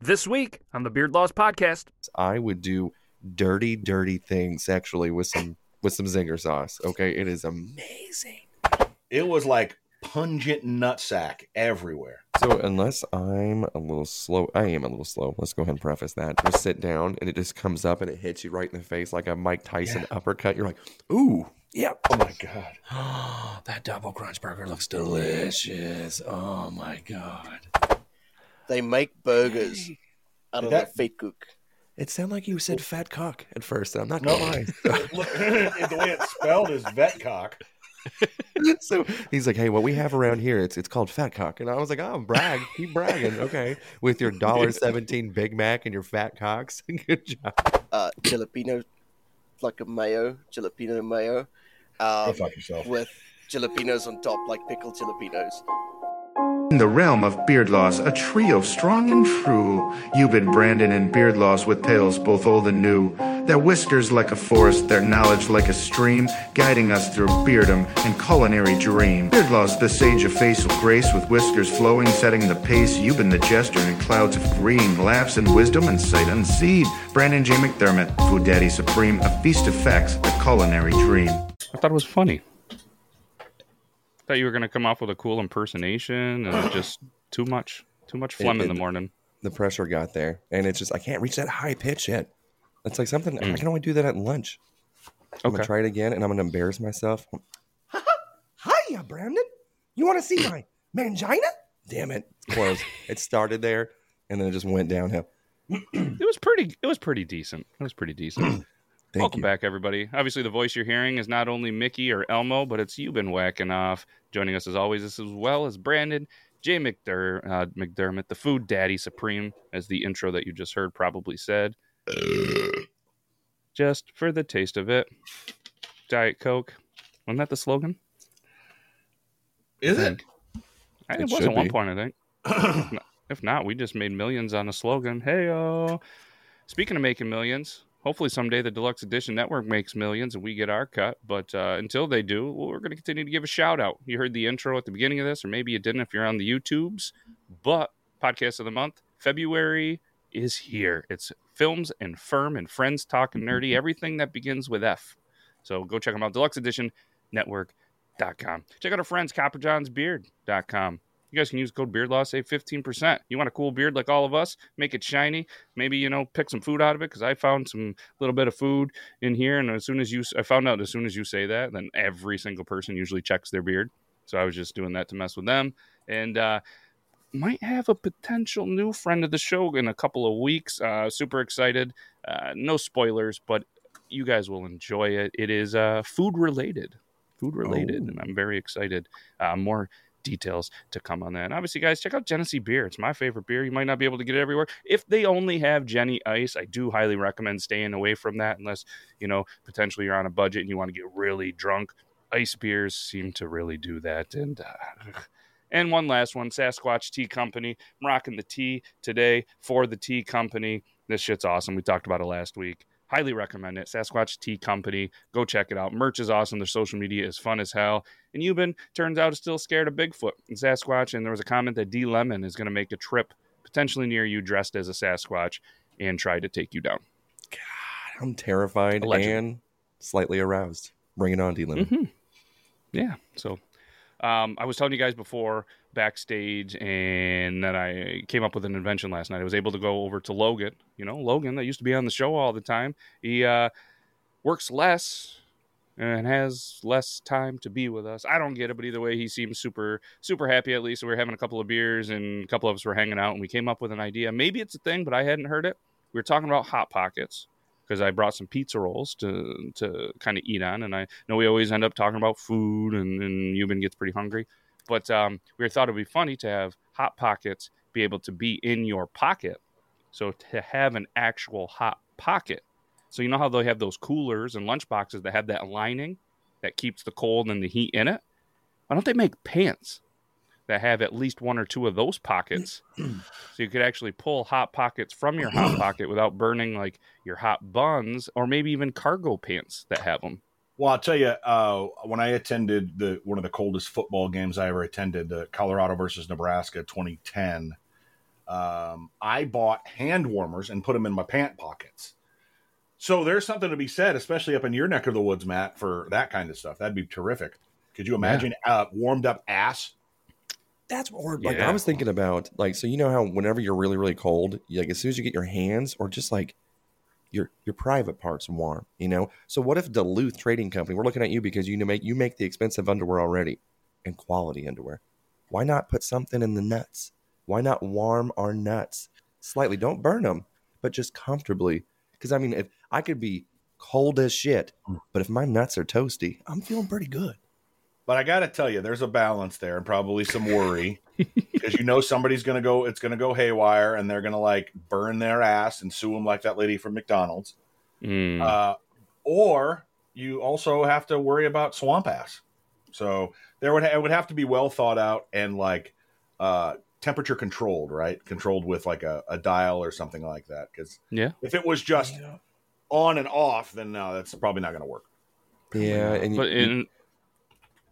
This week on the Beard Laws Podcast. I would do dirty, dirty things actually with some with some zinger sauce. Okay, it is amazing. It was like pungent nutsack everywhere. So unless I'm a little slow, I am a little slow. Let's go ahead and preface that. Just sit down and it just comes up and it hits you right in the face like a Mike Tyson uppercut. You're like, ooh, yep. Oh my god. that double crunch burger looks delicious. Oh my god. They make burgers out of That- the vetkoek. It sounded like you said fat cock at first. I'm not No. gonna lie. The way it's spelled is vetkoek. so he's like, "Hey, what we have around here, it's it's called fat cock," and I was like, "Oh, brag, keep bragging, okay, with your dollar seventeen Big Mac and your fat cocks, good job." Uh, jalapeno, like a mayo, jalapeno mayo. Go Um, fuck yourself. with jalapenos on top, like pickled jalapenos. In the realm of Beard Laws, a trio strong and true. Euban, Brandon, and Beard Laws with tales both old and new. Their whiskers like a forest, their knowledge like a stream, guiding us through beardom and culinary dream. Beard Laws, the sage of facial grace, with whiskers flowing, setting the pace. Euban, the jester in clouds of green, laughs in wisdom and sight unseen. Brandon J. McDermott, food daddy supreme, a feast of facts, a culinary dream. I thought it was funny. Thought you were going to come off with a cool impersonation and just too much. Too much phlegm It- in the morning. The pressure got there, and it's just I can't reach that high pitch yet. It's like something I Mm. can only do that at lunch. I'm Okay. gonna try it again, and I'm gonna embarrass myself. Hiya, Brandon. You want to see my mangina? Damn it, close. it started there, and then it just went downhill. It was pretty it was pretty decent. It was pretty decent. Thank Welcome you. back, everybody. Obviously, the voice you're hearing is not only Mickey or Elmo, but it's you been whacking off. Joining us as always, this as well as Brandon Jay McDer- uh, McDermott, the Food Daddy Supreme, as the intro that you just heard probably said. just for the taste of it, Diet Coke. Wasn't that the slogan? Is it? I, It it was should at one be. point, I think. If not- if not, we just made millions on a slogan. Hey, oh. Speaking of making millions, hopefully someday the Deluxe Edition Network makes millions and we get our cut. But uh, until they do, well, we're going to continue to give a shout out. You heard the intro at the beginning of this, or maybe you didn't if you're on the YouTubes. But podcast of the month, February is here. It's films and firm and friends talking nerdy, everything that begins with F. So go check them out. Deluxe Edition Network.com. Check out our friends, CopperJohnsBeard.com. You guys can use code BeardLaw, save 15%. You want a cool beard like all of us? Make it shiny. Maybe, you know, pick some food out of it because I found some little bit of food in here. And as soon as you, I found out as soon as you say that, then every single person usually checks their beard. So I was just doing that to mess with them. And uh, might have a potential new friend of the show in a couple of weeks. Uh, super excited. Uh, no spoilers, but you guys will enjoy it. It is uh, food related, food related, Oh. and I'm very excited. Uh, more details to come on that. And obviously, guys, check out Genesee beer. It's my favorite beer. You might not be able to get it everywhere. If they only have Genny Ice, I do highly recommend staying away from that unless you know potentially you're on a budget and you want to get really drunk. Ice beers seem to really do that, and. Uh, and one last one, Sasquatch Tea Company. I'm rocking the tea today for the tea company. This shit's awesome. We talked about it last week. Highly recommend it. Sasquatch Tea Company. Go check it out. Merch is awesome. Their social media is fun as hell. And Euban turns out is still scared of Bigfoot and Sasquatch. And there was a comment that D Lemon is going to make a trip potentially near you dressed as a Sasquatch and try to take you down. God, I'm terrified and slightly aroused. Bring it on, Dylan. Mhm. Yeah. So um, I was telling you guys before backstage, and then I came up with an invention last night. I was able to go over to Logan. You know, Logan that used to be on the show all the time. He uh, works less and has less time to be with us. I don't get it, but either way, he seems super, super happy at least. We were having a couple of beers, and a couple of us were hanging out, and we came up with an idea. Maybe it's a thing, but I hadn't heard it. We were talking about hot pockets because I brought some pizza rolls to to kind of eat on, and I know we always end up talking about food, and, and Euban gets pretty hungry. But um, we thought it'd be funny to have hot pockets be able to be in your pocket, so to have an actual hot pocket. So you know how they have those coolers and lunch boxes that have that lining that keeps the cold and the heat in it. Why don't they make pants that have at least one or two of those pockets, so you could actually pull hot pockets from your hot pocket without burning like your hot buns, or maybe even cargo pants that have them. Well, I'll tell you, uh, when I attended the one of the coldest football games I ever attended, uh, Colorado versus Nebraska, 2010, um, I bought hand warmers and put them in my pant pockets. So there's something to be said, especially up in your neck of the woods, Matt, for that kind of stuff. That'd be terrific. Could you imagine uh, warmed up ass? That's what we're like. Yeah. I was thinking about like so you know how whenever you're really really cold, you, like as soon as you get your hands or just like your your private parts warm, you know. So what if Duluth Trading Company? We're looking at you because you make you make the expensive underwear already and quality underwear. Why not put something in the nuts? Why not warm our nuts slightly? Don't burn them, but just comfortably. Because I mean, if I could be cold as shit, mm. but if my nuts are toasty, I'm feeling pretty good. But I got to tell you, there's a balance there and probably some worry because you know somebody's going to go, it's going to go haywire and they're going to like burn their ass and sue them like that lady from McDonald's. Mm. Uh, or you also have to worry about swamp ass. So there would, ha- it would have to be well thought out and like uh, temperature controlled, right? Controlled with like a, a dial or something like that. Because yeah, if it was just on and off, then no, that's probably not going to work. Yeah, and you, but in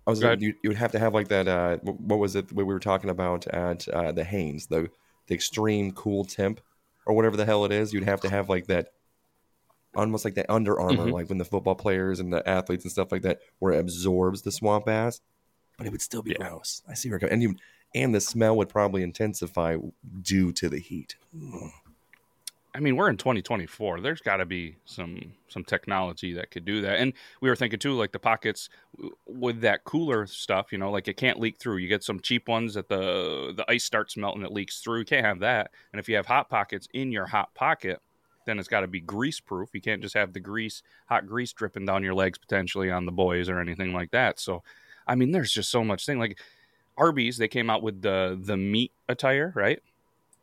I was you, you would have to have like that. Uh, what was it? What we were talking about at uh, the Hanes, the the extreme cool temp or whatever the hell it is. You'd have to have like that, almost like that Under Armour, Mhm. like when the football players and the athletes and stuff like that, where it absorbs the swamp ass, but it would still be gross. I see where going, and you and the smell would probably intensify due to the heat. I mean, we're in 2024. There's got to be some some technology that could do that. And we were thinking too, like the pockets with that cooler stuff. You know, like it can't leak through. You get some cheap ones that the the ice starts melting, it leaks through. You can't have that. And if you have hot pockets in your hot pocket, then it's got to be grease proof. You can't just have the grease, hot grease dripping down your legs potentially on the boys or anything like that. So, I mean, there's just so much thing. Like Arby's, they came out with the the meat attire, right?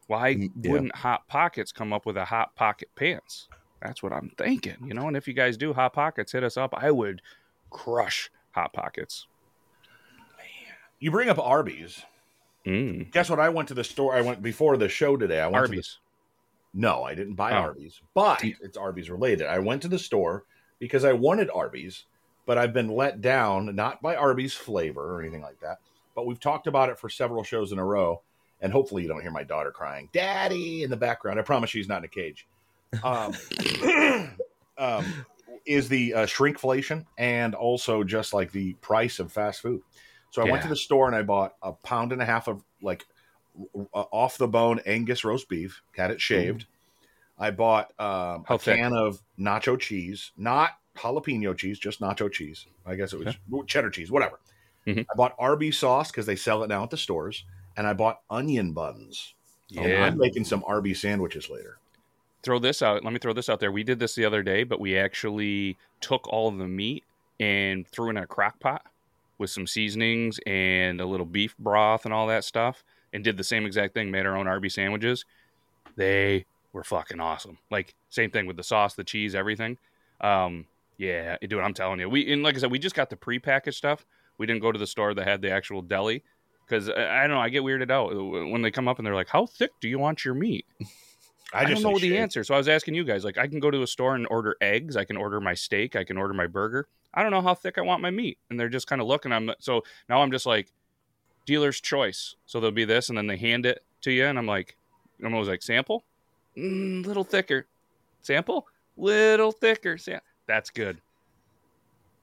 Why Mm, yeah. wouldn't Hot Pockets come up with a Hot Pocket pants? That's what I'm thinking, you know. And if you guys do Hot Pockets, hit us up. I would crush Hot Pockets. You bring up Arby's. Mm. Guess what? I went to the store. I went before the show today. I went to the Arby's. No, I didn't buy Oh. Arby's, but it's Arby's related. I went to the store because I wanted Arby's, but I've been let down not by Arby's flavor or anything like that. But we've talked about it for several shows in a row, and hopefully you don't hear my daughter crying, "Daddy!" in the background. I promise she's not in a cage. Um, um, is the uh, shrinkflation and also just like the price of fast food. So I went to the store and I bought a pound and a half of like uh, off the bone Angus roast beef, had it shaved. I bought um, a thick? can of nacho cheese, not jalapeno cheese, just nacho cheese. I guess it was cheddar cheese, whatever. Mhm. I bought Arby's sauce because they sell it now at the stores. And I bought onion buns. And Yeah. I'm making some Arby sandwiches later. throw this out. Let me throw this out there. We did this the other day, but we actually took all of the meat and threw it in a crock pot with some seasonings and a little beef broth and all that stuff and did the same exact thing, made our own Arby sandwiches. They were fucking awesome. Like same thing with the sauce, the cheese, everything. Um, yeah, dude, I'm telling you. We and like I said, we just got the prepackaged stuff. We didn't go to the store that had the actual deli because I, I don't know. I get weirded out when they come up and they're like, "How thick do you want your meat?" I, just don't know the shake. answer. So I was asking you guys, like, I can go to a store and order eggs. I can order my steak. I can order my burger. I don't know how thick I want my meat. And they're just kind of looking. I'm so now I'm just like dealer's choice. So there'll be this, and then they hand it to you, and I'm like, I'm always like, sample, mm, little thicker, sample, little thicker. Sam- That's good.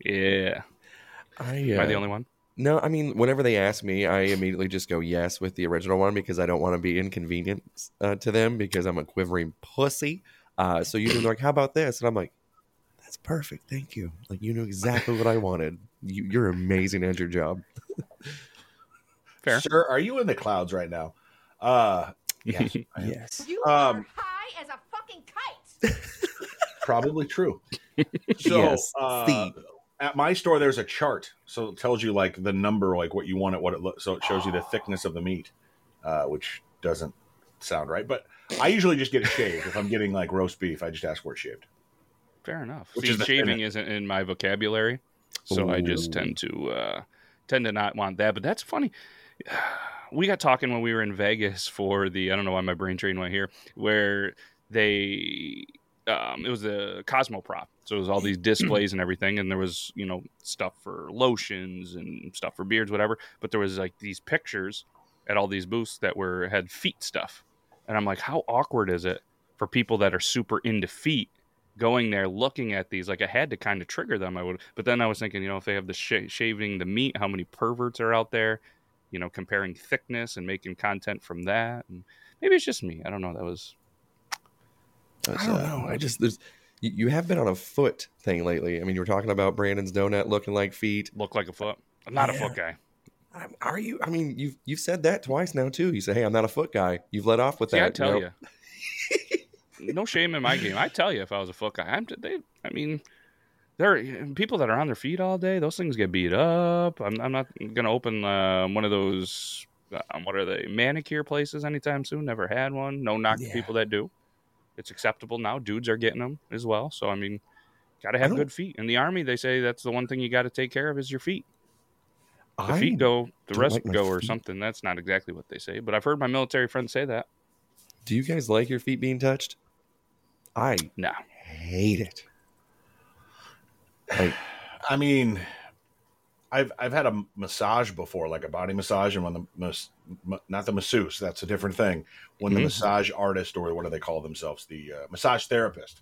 Yeah. I, Am I the uh, only one? No, I mean, whenever they ask me, I immediately just go yes with the original one because I don't want to be inconvenient uh, to them because I'm a quivering pussy. Uh, so usually they're like, "How about this?" And I'm like, "That's perfect, thank you." Like you knew exactly what I wanted. You, you're amazing at your job. Fair. Sir, are you in the clouds right now? Uh, yes. Yes. You Um, are high as a fucking kite. Probably true. So, Yes, uh, the- at my store, there's a chart, so it tells you like the number, like what you want it, what it looks. So it shows you the thickness of the meat, uh, which doesn't sound right. But I usually just get it shaved. if I'm getting like roast beef, I just ask for it shaved. Fair enough. Which See, is the- shaving isn't in my vocabulary, so I just tend to uh, tend to not want that. But that's funny. We got talking when we were in Vegas for the I don't know why my brain train went here, where they um, it was a Cosmo prop. So it was all these displays and everything, and there was you know stuff for lotions and stuff for beards, whatever. But there was like these pictures at all these booths that were had feet stuff, and I'm like, how awkward is it for people that are super into feet going there looking at these? Like i had to kind of trigger them i would but then i was thinking you know if they have the sh- shaving the meat how many perverts are out there you know comparing thickness and making content from that? And maybe it's just me. I don't know. That was, I don't uh, know. I just there's you, you have been on a foot thing lately. I mean, you were talking about Brandon's donut looking like feet. look like a foot i'm not a foot guy I'm- Are you? I mean, you've you've said that twice now too. You say, "Hey, I'm not a foot guy." You've let off with See, that. i tell know? you no shame in my game i tell you if i was a foot guy i'm they, i mean there are people that are on their feet all day those things get beat up i'm, I'm not gonna open uh, one of those um, what are they manicure places anytime soon never had one no knock to Yeah. people that do it's acceptable now. Dudes are getting them as well. So i mean gotta have good feet. In the army they say that's the one thing you got to take care of is your feet. The I feet go the rest like my go or feet. something. That's not exactly what they say but i've heard my military friends say that. Do you guys like your feet being touched? I no hate it. Like, I mean, I've I've had a massage before, like a body massage, and when the mas- not the masseuse, that's a different thing. When the Mhm. massage artist, or what do they call themselves, the uh, massage therapist,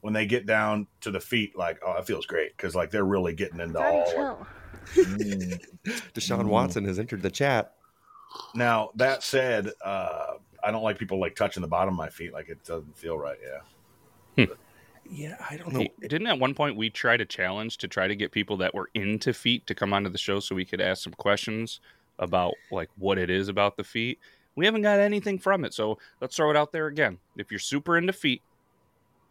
when they get down to the feet, like, oh, it feels great because like they're really getting into all. Mm. Deshaun Mm. Watson has entered the chat. Now that said, uh, I don't like people like touching the bottom of my feet, like it doesn't feel right. Yeah. Yeah, I don't know. Hey, didn't at one point we try to challenge to try to get people that were into feet to come onto the show so we could ask some questions about like what it is about the feet? We haven't got anything from it, so let's throw it out there again. If you're super into feet,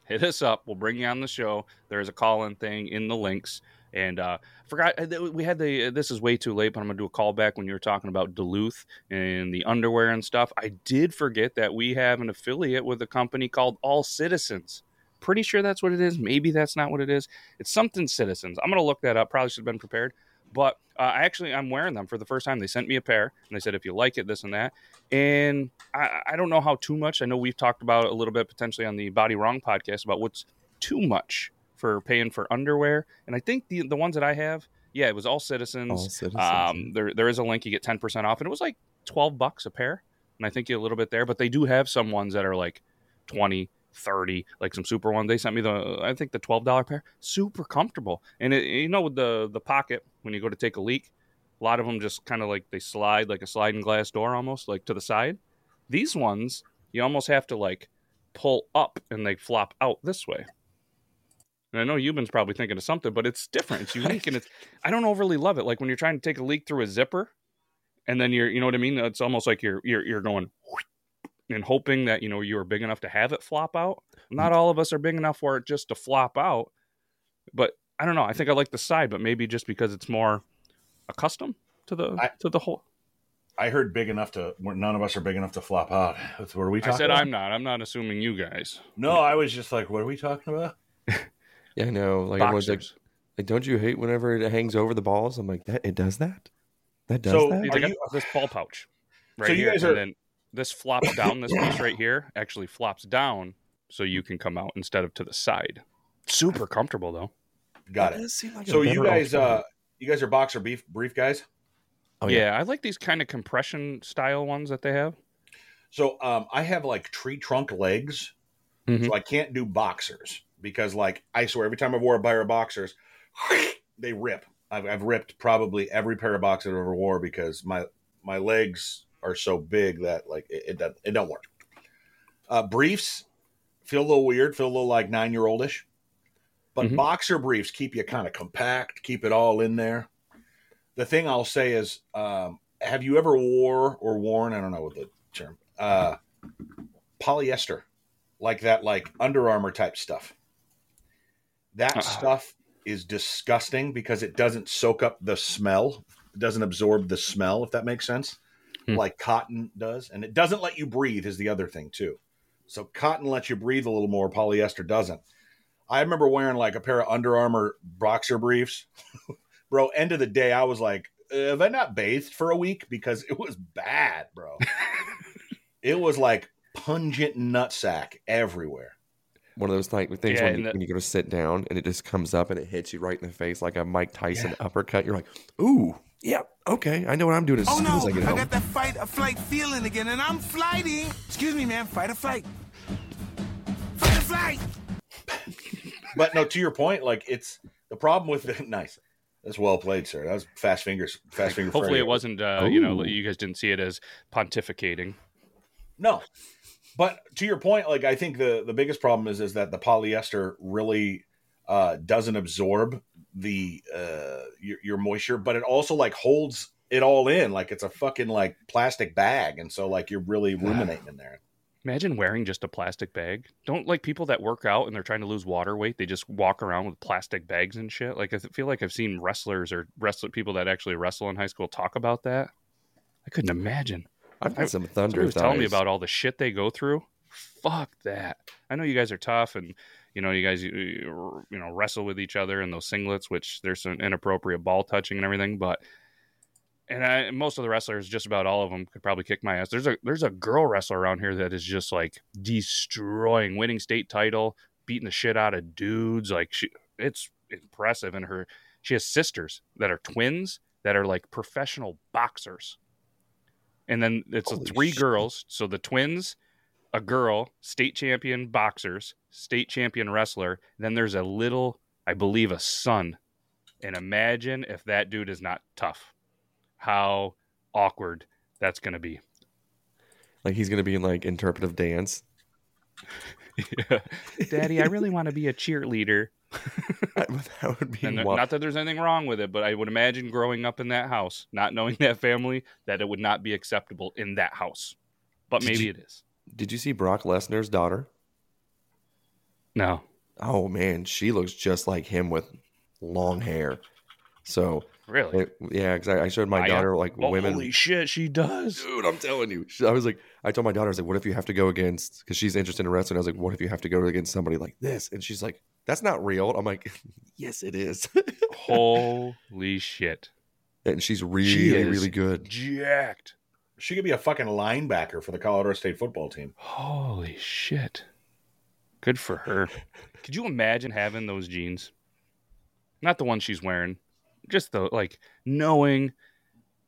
hit us up. We'll bring you on the show. There's a call-in thing in the links. And uh, forgot uh, we had the. This is way too late, but I'm gonna do a callback when you were talking about Duluth and the underwear and stuff. I did forget that we have an affiliate with a company called All Citizens. Pretty sure that's what it is. Maybe that's not what it is. It's something Citizens. I'm gonna look that up. Probably should have been prepared. But uh, I actually I'm wearing them for the first time. They sent me a pair and they said if you like it, this and that. And I, I don't know how too much. I know we've talked about a little bit potentially on the Body Wrong podcast about what's too much for paying for underwear. And I think the the ones that I have, yeah, it was all citizens. All citizens. Um, there there is a link. You get ten percent off, and it was like twelve bucks a pair. And I think you a little bit there, but they do have some ones that are like 20 30 like some super ones they sent me the i think the $12 pair. Super comfortable. And it, you know with the the pocket when you go to take a leak a lot of them just kind of like they slide like a sliding glass door almost like to the side. These ones you almost have to like pull up and they flop out this way. And i know Euban's probably thinking of something but it's different. It's unique and it's i don't overly love it. Like when you're trying to take a leak through a zipper and then you're you know what I mean. It's almost like you're you're you're going and hoping that you know you are big enough to have it flop out. Mm-hmm. Not all of us are big enough for it just to flop out, but I don't know. I think I like the side, but maybe just because it's more accustomed to the I- to the whole. I heard big enough to. where None of us are big enough to flop out. That's what are we I said about? I'm not. I'm not assuming you guys. No, I was just like, what are we talking about? Yeah, I know. Like everyone's like, Boxers. like, don't you hate whenever it hangs over the balls? I'm like, that it does that. That does So, that. It's Are like you- a- this ball pouch right So you here, guys and are- then this flops down. This piece right here actually flops down, so you can come out instead of to the side. Super comfortable though. Got That it. like So you guys, uh, you guys are boxer beef brief guys. Oh, yeah. yeah. I like these kind of compression style ones that they have. So um, I have like tree trunk legs, Mhm. so I can't do boxers because, like, I swear every time I've wore a pair of boxers, they rip. I've, I've ripped probably every pair of boxers I've ever wore because my my legs are so big that like it it, doesn't- it don't work. Uh, briefs feel a little weird, feel a little like nine year oldish, but Mhm. boxer briefs keep you kind of compact, keep it all in there. The thing I'll say is, um, have you ever wore or worn? I don't know what the term. Uh, polyester, like that, like Under Armour type stuff. That Uh-uh. stuff is disgusting because it doesn't soak up the smell. It doesn't absorb the smell, if that makes sense, Hmm. like cotton does. And it doesn't let you breathe, is the other thing, too. So cotton lets you breathe a little more, polyester doesn't. I remember wearing like a pair of Under Armour boxer briefs. bro, end of the day, I was like, "Uh, have I not bathed for a week? Because it was bad, bro. it was like pungent nutsack everywhere. One of those like things Yeah, when, you, the- when you go to sit down and it just comes up and it hits you right in the face like a Mike Tyson uppercut. You're like, ooh, yeah, okay, I know what I'm doing as Oh soon no, as I get I got that fight or flight feeling again, and I'm flighting. Excuse me, man, fight or flight. Fight or flight. But no, to your point, like it's the problem with the nice. That's well played, sir. That was fast fingers. Fast finger. Hopefully, Freddy. it wasn't. Uh, you know, you guys didn't see it as pontificating. No, but to your point, like I think the the biggest problem is is that the polyester really uh, doesn't absorb the uh, your, your moisture, but it also like holds it all in like it's a fucking like plastic bag, and so like you're really ruminating in there. Imagine wearing just a plastic bag. Don't like people that work out and they're trying to lose water weight. They just walk around with plastic bags and shit. Like I feel like I've seen wrestlers or wrestler people that actually wrestle in high school talk about that. I couldn't imagine. I've got I- some Somebody thunder was telling me about all the shit they go through. Fuck that. I know you guys are tough and you know you guys you, know wrestle with each other in those singlets, which there's some inappropriate ball touching and everything, but and I, most of the wrestlers, just about all of them, could probably kick my ass. There's a there's a girl wrestler around here that is just like destroying, winning state title, beating the shit out of dudes. Like she, it's impressive. And her, she has sisters that are twins that are like professional boxers. And then it's three shit. girls. So the twins, a girl, state champion boxers, state champion wrestler. Then there's a little, I believe, a son. And imagine if that dude is not tough how awkward that's going to be. Like he's gonna be in like interpretive dance. Daddy, I really want to be a cheerleader. that would be not that there's anything wrong with it, but I would imagine growing up in that house, not knowing that family, that it would not be acceptable in that house. But Did maybe you- it is. Did you see Brock Lesnar's daughter? No. Oh man, she looks just like him with long hair. So Really? it- yeah, because I, I showed my I- uh, daughter like Well, women. Holy shit, she does. Dude, I'm telling you. I was like, I told my daughter, I was like, what if you have to go against, because she's interested in wrestling. I was like, what if you have to go against somebody like this? And she's like, that's not real. I'm like, yes, it is. Holy shit. and she's She really, really good. Jacked. She could be a fucking linebacker for the Colorado State football team. Holy shit. Good for her. Could you imagine having those jeans? Not the one she's wearing, just the like knowing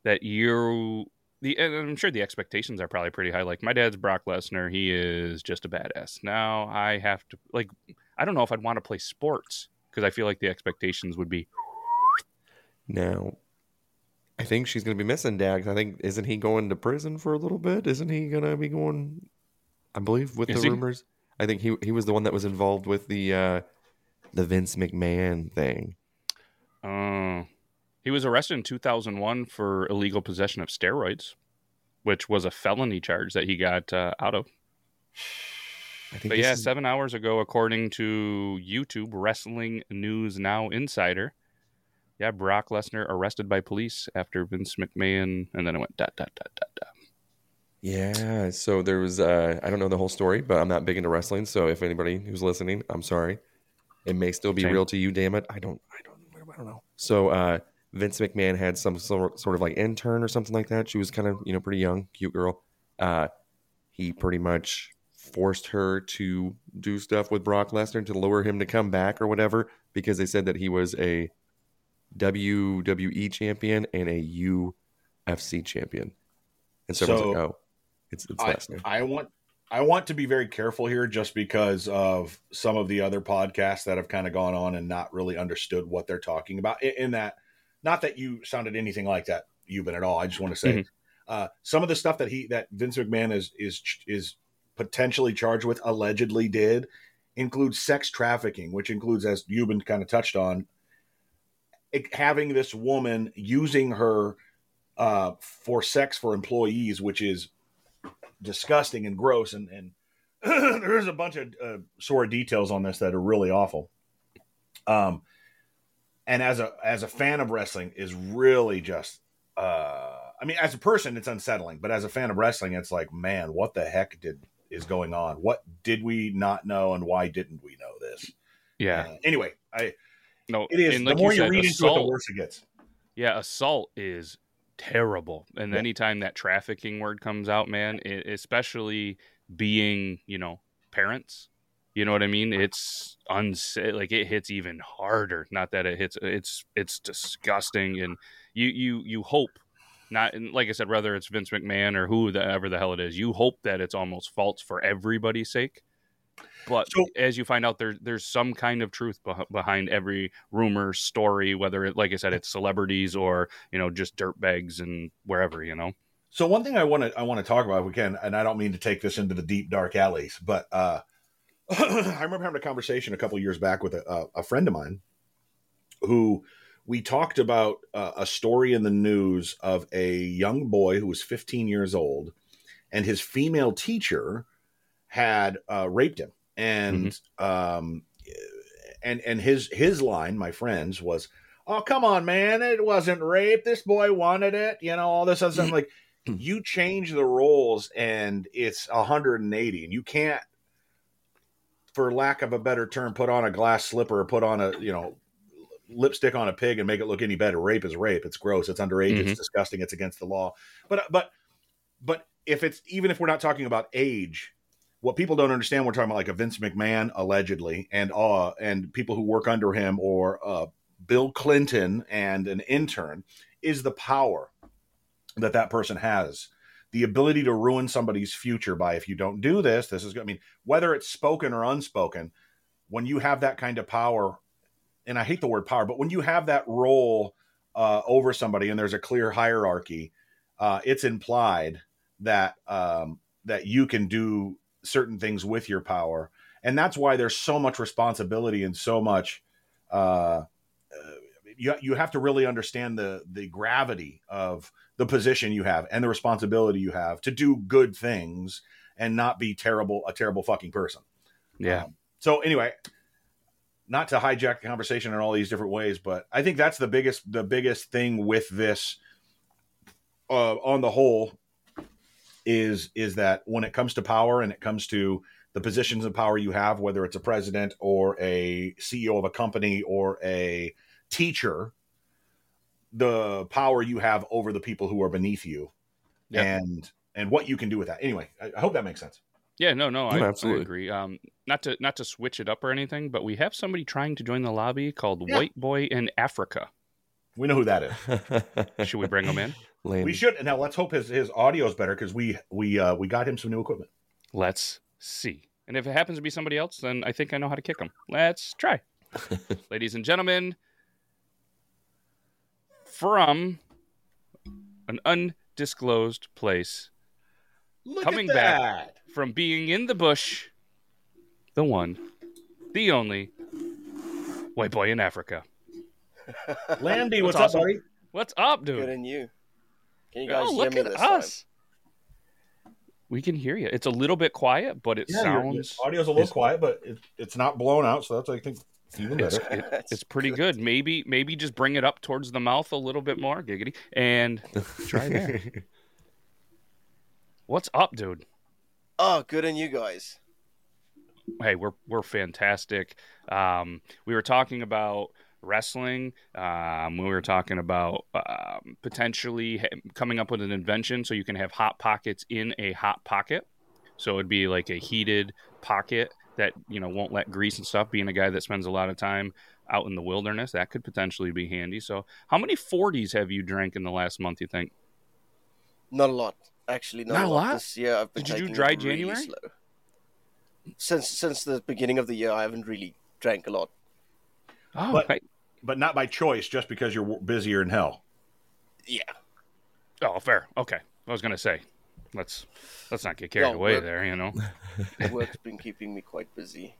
that you're the and I'm sure the expectations are probably pretty high. Like my dad's Brock Lesnar, he is just a badass. Now I have to like I don't know if I'd want to play sports because I feel like the expectations would be Now, I think she's going to be missing. 'cause I think, isn't he going to prison for a little bit? Isn't he going to be going, I believe, with Is the he? rumors? I think he he was the one that was involved with the uh the Vince McMahon thing. uh he was arrested in 2001 for illegal possession of steroids, which was a felony charge that he got uh, out of. I think But yeah, is- seven hours ago, according to YouTube Wrestling News Now Insider, yeah, Brock Lesnar arrested by police after Vince McMahon, and then it went dot dot dot dot dot. Yeah, so there was uh I don't know the whole story, but I'm not big into wrestling, so if anybody who's listening, I'm sorry. It may still be Same. real to you, damn it. I don't I don't I don't know. So uh Vince McMahon had some sort sort of like intern or something like that. She was kind of, you know, pretty young, cute girl. Uh he pretty much forced her to do stuff with Brock Lesnar to lure him to come back or whatever because they said that he was a WWE champion and a UFC champion. And so, everyone's So, like, oh, it's, it's I, Lesnar. I want I want to be very careful here just because of some of the other podcasts that have kind of gone on and not really understood what they're talking about. In, in that, not that you sounded anything like that, you've been at all. I just want to say Mhm. uh, some of the stuff that he that Vince McMahon is is is potentially charged with, allegedly did, includes sex trafficking, which includes, as you've been kind of touched on, it- having this woman using her uh, for sex for employees, which is disgusting and gross. And, and there's a bunch of uh, sore details on this that are really awful. Um, and as a as a fan of wrestling, is really just. Uh, I mean, as a person, it's unsettling, but as a fan of wrestling, it's like, man, what the heck did is going on? What did we not know, and why didn't we know this? Yeah, Uh, anyway, I no, it is and the more you you, said, read into it, the worse it gets. Yeah, assault is terrible. And Yeah. anytime that trafficking word comes out, man, it, especially being, you know, parents, you know what I mean? It's unsafe. Like it hits even harder. Not that it hits. It's it's disgusting, and you you you hope not. And like I said, whether it's Vince McMahon or whoever the the hell it is, you hope that it's almost false for everybody's sake. But So- as you find out, there there's some kind of truth behind every rumor story, whether it, like I said, it's celebrities or you know just dirtbags and wherever you know. So one thing I want to I want to talk about if we can, and I don't mean to take this into the deep dark alleys, but uh, I remember having a conversation a couple years back with a, a friend of mine who we talked about uh, a story in the news of a young boy who was 15 years old, and his female teacher had uh, raped him, and um, and and his his line, my friends, was, "Oh come on, man, it wasn't rape. This boy wanted it." You know, all this other stuff. Like you change the roles, and it's 180, and you can't, for lack of a better term, put on a glass slipper or put on a you know lipstick on a pig and make it look any better. Rape is rape. It's gross. It's underage. Mhm. It's disgusting. It's against the law. But but but if it's even if we're not talking about age, what people don't understand, we're talking about like a Vince McMahon allegedly, and uh and people who work under him, or uh Bill Clinton and an intern, is the power that that person has. The ability to ruin somebody's future by if you don't do this, this is. I mean, whether it's spoken or unspoken, when you have that kind of power, and I hate the word power, but when you have that role uh, over somebody and there's a clear hierarchy, uh, it's implied that um, that you can do certain things with your power, and that's why there's so much responsibility and so much. Uh, you you have to really understand the the gravity of the position you have and the responsibility you have to do good things and not be terrible a terrible fucking person. Yeah, Um, so anyway, not to hijack the conversation in all these different ways, but I think that's the biggest the biggest thing with this uh, on the whole is is that when it comes to power and it comes to the positions of power you have, whether it's a president or a CEO of a company or a teacher, the power you have over the people who are beneath you, Yeah. and and what you can do with that. Anyway, I, I hope that makes sense. yeah, no, no, I, No, I absolutely. agree. Um, not to not to switch it up or anything, but we have somebody trying to join the lobby called Yeah. White Boy in Africa. We know who that is. Should we bring him in? Lame. We should now. Let's hope his his audio is better because we we uh, we got him some new equipment. Let's see. And if it happens to be somebody else, then I think I know how to kick him. Let's try. Ladies and gentlemen, from an undisclosed place, Look Coming at back. from being in the bush, the one, the only white boy in Africa. Landy, That's what's awesome. up, buddy? What's up, dude? Good and you. Can you Oh, guys hear look me at this us. We can hear you. It's a little bit quiet, but it Yeah, your- your sounds audio's a little it's- quiet, but it, it's not blown out, so that's I think even It's, it, it's pretty good. Maybe maybe just bring it up towards the mouth a little bit more, giggity, and try there. What's up, dude? Oh, good and you guys. Hey, we're we're fantastic. Um, we were talking about wrestling. Um, we were talking about um, potentially ha- coming up with an invention so you can have hot pockets in a hot pocket. So it'd be like a heated pocket that you know won't let grease and stuff. Being a guy that spends a lot of time out in the wilderness, that could potentially be handy. So, how many forties have you drank in the last month? You think? Not a lot, actually. Not, Not a lot. This year I've been Did you do dry really January? Since since the beginning of the year, I haven't really drank a lot. Oh, but but not by choice, just because you're busier in hell. Yeah. Oh, fair. Okay. I was gonna say, let's let's not get carried Yeah, away there. You know. Work's been keeping me quite busy.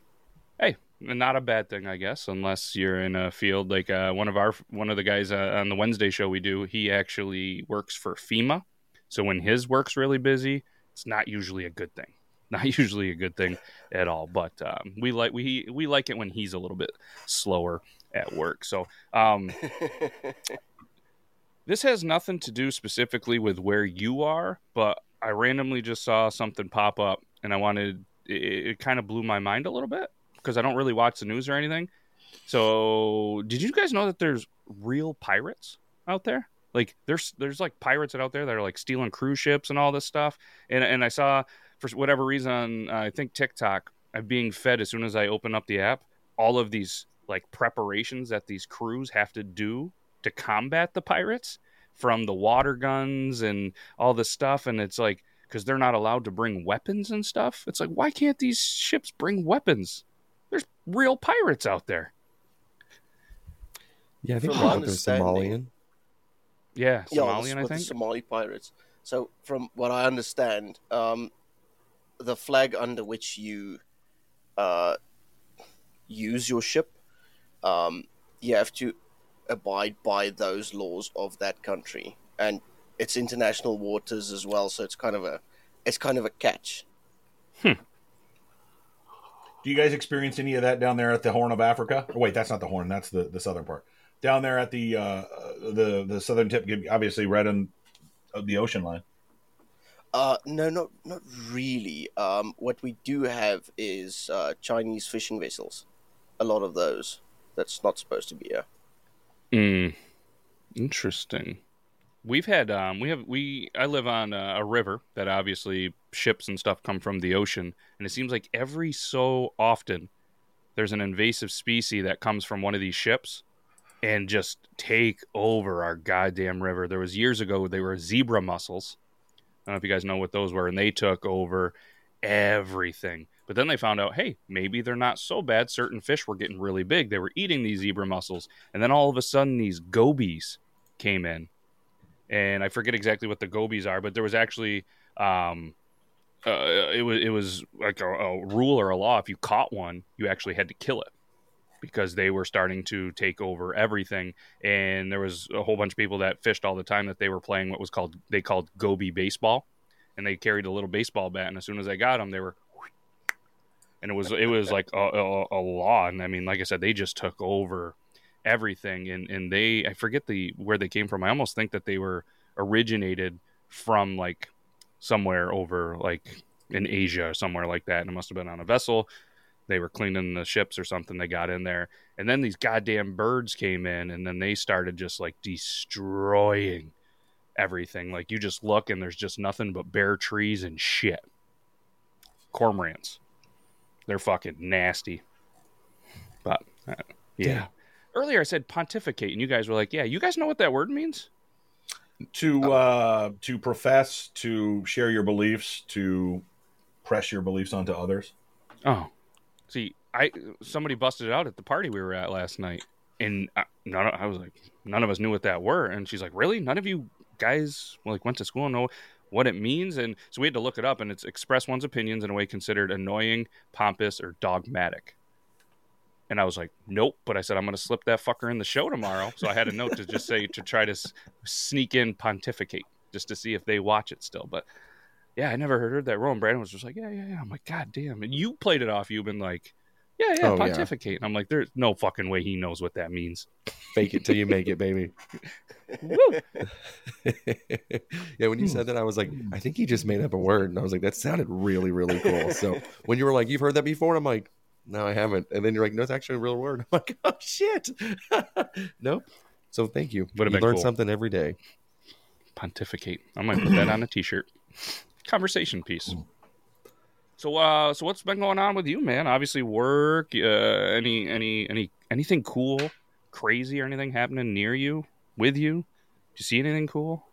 hey, not a bad thing, I guess, unless you're in a field like uh, one of our one of the guys uh, on the Wednesday show we do. He actually works for FEMA, so when his work's really busy, it's not usually a good thing. Not usually a good thing at all. But um, we like we we like it when he's a little bit slower at work. So um, this has nothing to do specifically with where you are, but I randomly just saw something pop up, and I wanted it, it kind of blew my mind a little bit because I don't really watch the news or anything. So, did you guys know that there's real pirates out there? Like, there's there's like pirates out there that are like stealing cruise ships and all this stuff. And and I saw for whatever reason, on, uh, I think TikTok, I'm being fed as soon as I open up the app all of these like preparations that these crews have to do to combat the pirates from the water guns and all this stuff and it's like because they're not allowed to bring weapons and stuff it's like why can't these ships bring weapons there's real pirates out there Yeah, I think From they're my out Somalian. yeah Yeah, somalian with i think Somali pirates. So, from what I understand, um, the flag under which you uh, use your ship, um, you have to abide by those laws of that country, and it's international waters as well. So it's kind of a, it's kind of a catch. Do you guys experience any of that down there at the Horn of Africa? Oh, wait, that's not the Horn. That's the, the southern part. Down there at the uh, the the southern tip, obviously right on uh, the ocean line. Uh, no, not not really. Um, what we do have is uh, Chinese fishing vessels. A lot of those. That's not supposed to be here. Mm, interesting. We've had um, we have we I live on a, a river that obviously ships and stuff come from the ocean, and it seems like every so often there's an invasive species that comes from one of these ships and just take over our goddamn river. There was years ago they were zebra mussels. I don't know if you guys know what those were, and they took over everything. But then they found out, hey, maybe they're not so bad. Certain fish were getting really big. They were eating these zebra mussels. And then all of a sudden, these gobies came in. And I forget exactly what the gobies are, but there was actually, um, uh, it was it was like a, a rule or a law. If you caught one, you actually had to kill it because they were starting to take over everything. And there was a whole bunch of people that fished all the time that they were playing what was called they called goby baseball, and they carried a little baseball bat. And as soon as they got them, they were and it was it was like a, a, a law. And i mean like i said they just took over everything. And and they i forget the where they came from. I almost think that they were originated from like somewhere over like in asia or somewhere like that. And it must have been on a vessel they were cleaning the ships or something they got in there and then these goddamn birds came in and then they started just like destroying everything like you just look and there's just nothing but bare trees and shit cormorants they're fucking nasty. But uh, yeah. Yeah. Earlier I said pontificate, and you guys were like, "Yeah, you guys know what that word means." To uh, to profess, to share your beliefs, to press your beliefs onto others. Oh, see, I somebody busted it out at the party we were at last night, and I, none of, I was like, none of us knew what that were, and she's like, "Really? None of you guys like went to school and know what it means?" And so we had to look it up, and it's express one's opinions in a way considered annoying, pompous, or dogmatic. And I was like, nope. But I said, I'm going to slip that fucker in the show tomorrow. So I had a note to just say to try to s- sneak in pontificate just to see if they watch it still. But yeah, I never heard that role. And Brandon was just like, yeah, yeah, yeah. I'm like, God damn. And you played it off. You've been like, yeah, yeah, Oh, yeah. pontificate. And I'm like, there's no fucking way he knows what that means. Fake it till you make it, baby. Yeah, when you said that, I was like, hmm. I think he just made up a word, and I was like, that sounded really, really cool. So when you were like, you've heard that before, I'm like, no, I haven't. And then you're like, no, it's actually a real word. I'm like, oh shit, nope. So thank you. Would've you been learn cool. something every day. pontificate. I might put that on a t-shirt. Conversation piece. So, uh, so what's been going on with you, man? Obviously, work. Uh, any, any, any, anything cool, crazy, or anything happening near you, with you? Do you see anything cool?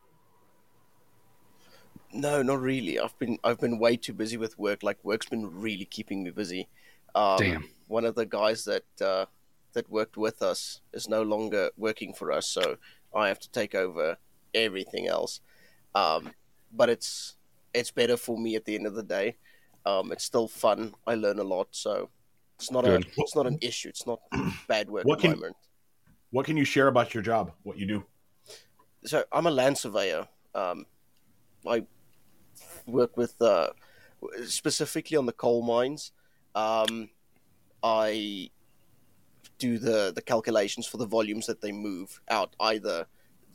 No, not really. I've been I've been way too busy with work. Like work's been really keeping me busy. Um, Damn. One of the guys that uh, that worked with us is no longer working for us, so I have to take over everything else. Um, but it's it's better for me at the end of the day. Um, it's still fun. I learn a lot, so it's not Good. a it's not an issue. It's not bad work What can- environment. What can you share about your job? What you do? so I'm a land surveyor. Um, I work with uh, specifically on the coal mines. Um, I do the the calculations for the volumes that they move out, either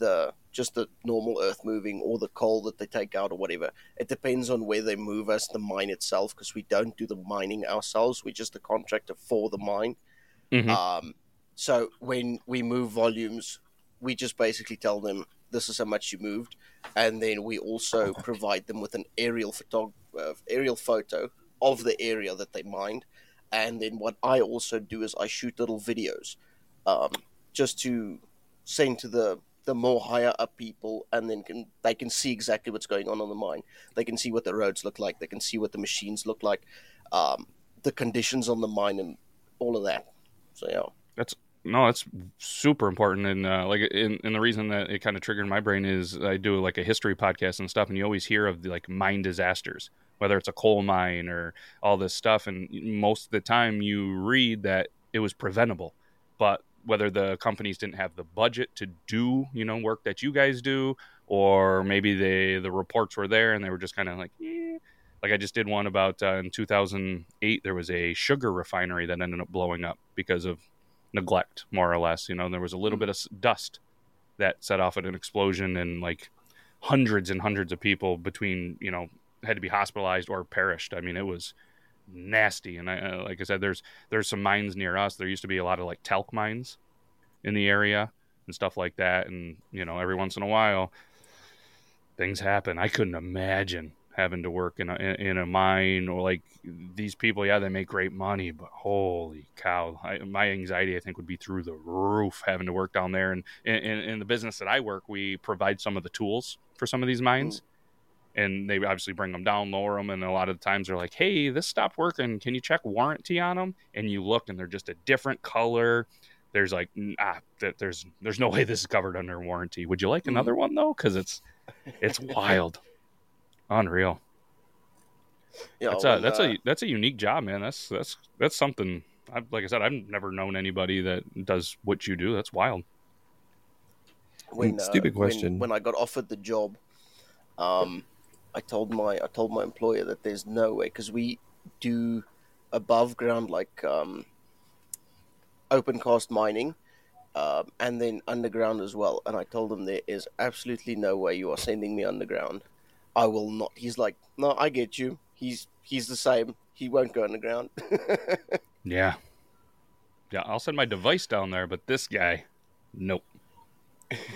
the just the normal earth moving or the coal that they take out or whatever. It depends on where they move us, the mine itself, because we don't do the mining ourselves. We're just a contractor for the mine. Mhm. Um, so when we move volumes, we just basically tell them this is how much you moved, and then we also provide them with an aerial photog- uh, aerial photo of the area that they mined, and then what I also do is I shoot little videos, um, just to send to the the more higher up people, and then can they can see exactly what's going on on the mine. They can see what the roads look like. They can see what the machines look like, um, the conditions on the mine, and all of that. So yeah. That's no, that's super important. And uh, like, and, and the reason that it kind of triggered my brain is I do like a history podcast and stuff, and you always hear of the, like mine disasters, whether it's a coal mine or all this stuff. And most of the time, you read that it was preventable, but whether the companies didn't have the budget to do you know work that you guys do, or maybe they the reports were there and they were just kind of like. Eh. Like I just did one about uh, in 2008, there was a sugar refinery that ended up blowing up because of neglect, more or less. You know, there was a little bit of dust that set off at an explosion, and like hundreds and hundreds of people between, you know, had to be hospitalized or perished. I mean, it was nasty. And I, uh, like I said, there's there's some mines near us. There used to be a lot of like talc mines in the area and stuff like that. And you know, every once in a while, things happen. I couldn't imagine having to work in a in a mine or like these people. Yeah, they make great money, but holy cow, I, my anxiety I think would be through the roof having to work down there. And in, in, in the business that I work, we provide some of the tools for some of these mines. And they obviously bring them down, lower them, and a lot of the times they're like, "Hey, this stopped working. Can you check warranty on them?" And you look, and they're just a different color. There's like, ah, there's there's no way this is covered under warranty. Would you like another one though? Because it's it's wild, unreal. Yeah, that's a that's uh, a that's a unique job, man. That's that's that's something. I, like I said, I've never known anybody that does what you do. That's wild. when, uh, Stupid when- question. When, I got offered the job, um, I told my I told my employer that there's no way because we do above ground like um, open cast mining, um, and then underground as well. And I told him there is absolutely no way you are sending me underground. I will not. He's like, no, I get you. He's he's the same. He won't go underground. Yeah, yeah. I'll send my device down there, but this guy, nope.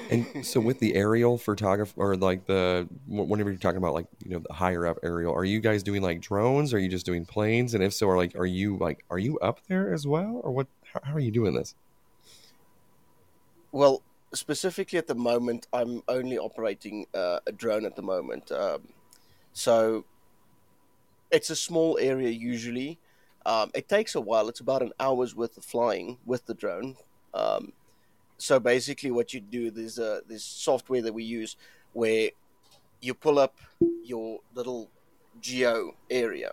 And so with the aerial photography or like the wh- whenever you're talking about like you know the higher up aerial, are you guys doing like drones? Are you just doing planes? And if so, are like are you like are you up there as well, or what? How, how are you doing this? Well, specifically at the moment, I'm only operating uh, a drone at the moment. Um, so it's a small area usually. Um, it takes a while. It's about an hour's worth of flying with the drone. Um, so basically, what you do there's a this software that we use where you pull up your little geo area,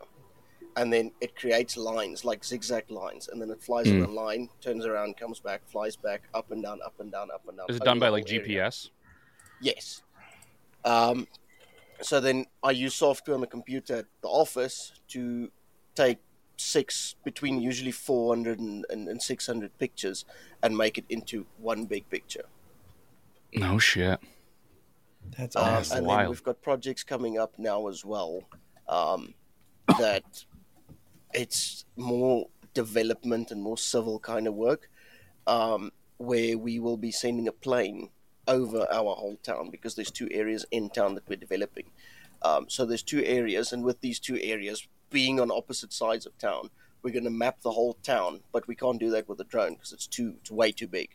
and then it creates lines like zigzag lines, and then it flies in Hmm. a line, turns around, comes back, flies back, up and down, up and down, up and down. Is it done by like whole area. GPS? Yes. Um, so then I use software on the computer at the office to take six, between usually 400 and, and, and 600 pictures and make it into one big picture. No shit. That's Um, awesome. and Wild. then we've got projects coming up now as well um, that it's more development and more civil kind of work um, where we will be sending a plane over our whole town because there's two areas in town that we're developing. Um, so there's two areas, and with these two areas being on opposite sides of town, we're going to map the whole town, but we can't do that with a drone because it's too it's way too big.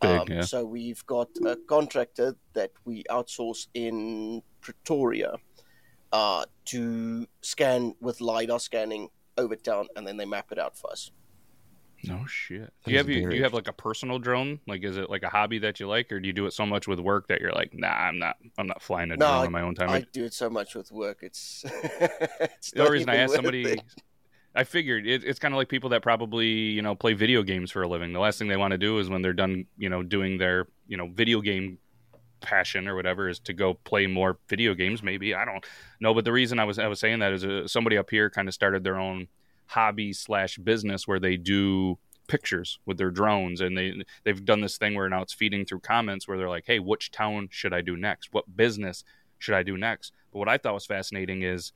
Big, Um, yeah. So we've got a contractor that we outsource in Pretoria uh, to scan with lidar scanning over town, and then they map it out for us. No shit. That Do you have you, do you have like a personal drone? Like, is it like a hobby that you like, or do you do it so much with work that you're like, nah, I'm not, I'm not flying a No, drone I- on my own time. I do it so much with work. It's, it's the only reason I asked somebody, it. I figured it, it's kind of like people that probably you know play video games for a living. The last thing they want to do is when they're done, you know, doing their you know video game passion or whatever is to go play more video games. Maybe I don't know, but the reason I was I was saying that is uh, somebody up here kind of started their own hobby slash business where they do pictures with their drones and they they've done this thing where now it's feeding through comments where they're like hey which town should i do next? What business should i do next? But what i thought was fascinating is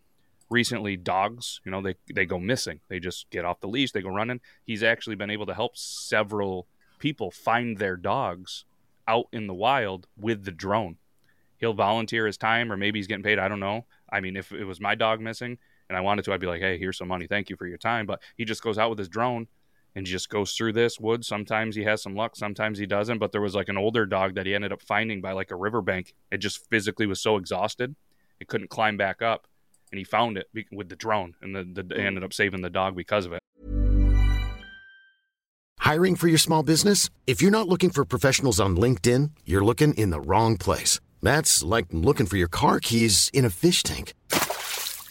recently dogs you know they they go missing. They just get off the leash. They go running. He's actually been able to help several people find their dogs out in the wild with the drone. He'll volunteer his time or maybe he's getting paid. I don't know. I mean if it was my dog missing and i wanted to i'd be like hey here's some money thank you for your time but he just goes out with his drone and just goes through this wood sometimes he has some luck sometimes he doesn't but there was like an older dog that he ended up finding by like a riverbank it just physically was so exhausted it couldn't climb back up and he found it with the drone and the, the ended up saving the dog because of it Hiring for your small business? If you're not looking for professionals on LinkedIn, you're looking in the wrong place. That's like looking for your car keys in a fish tank.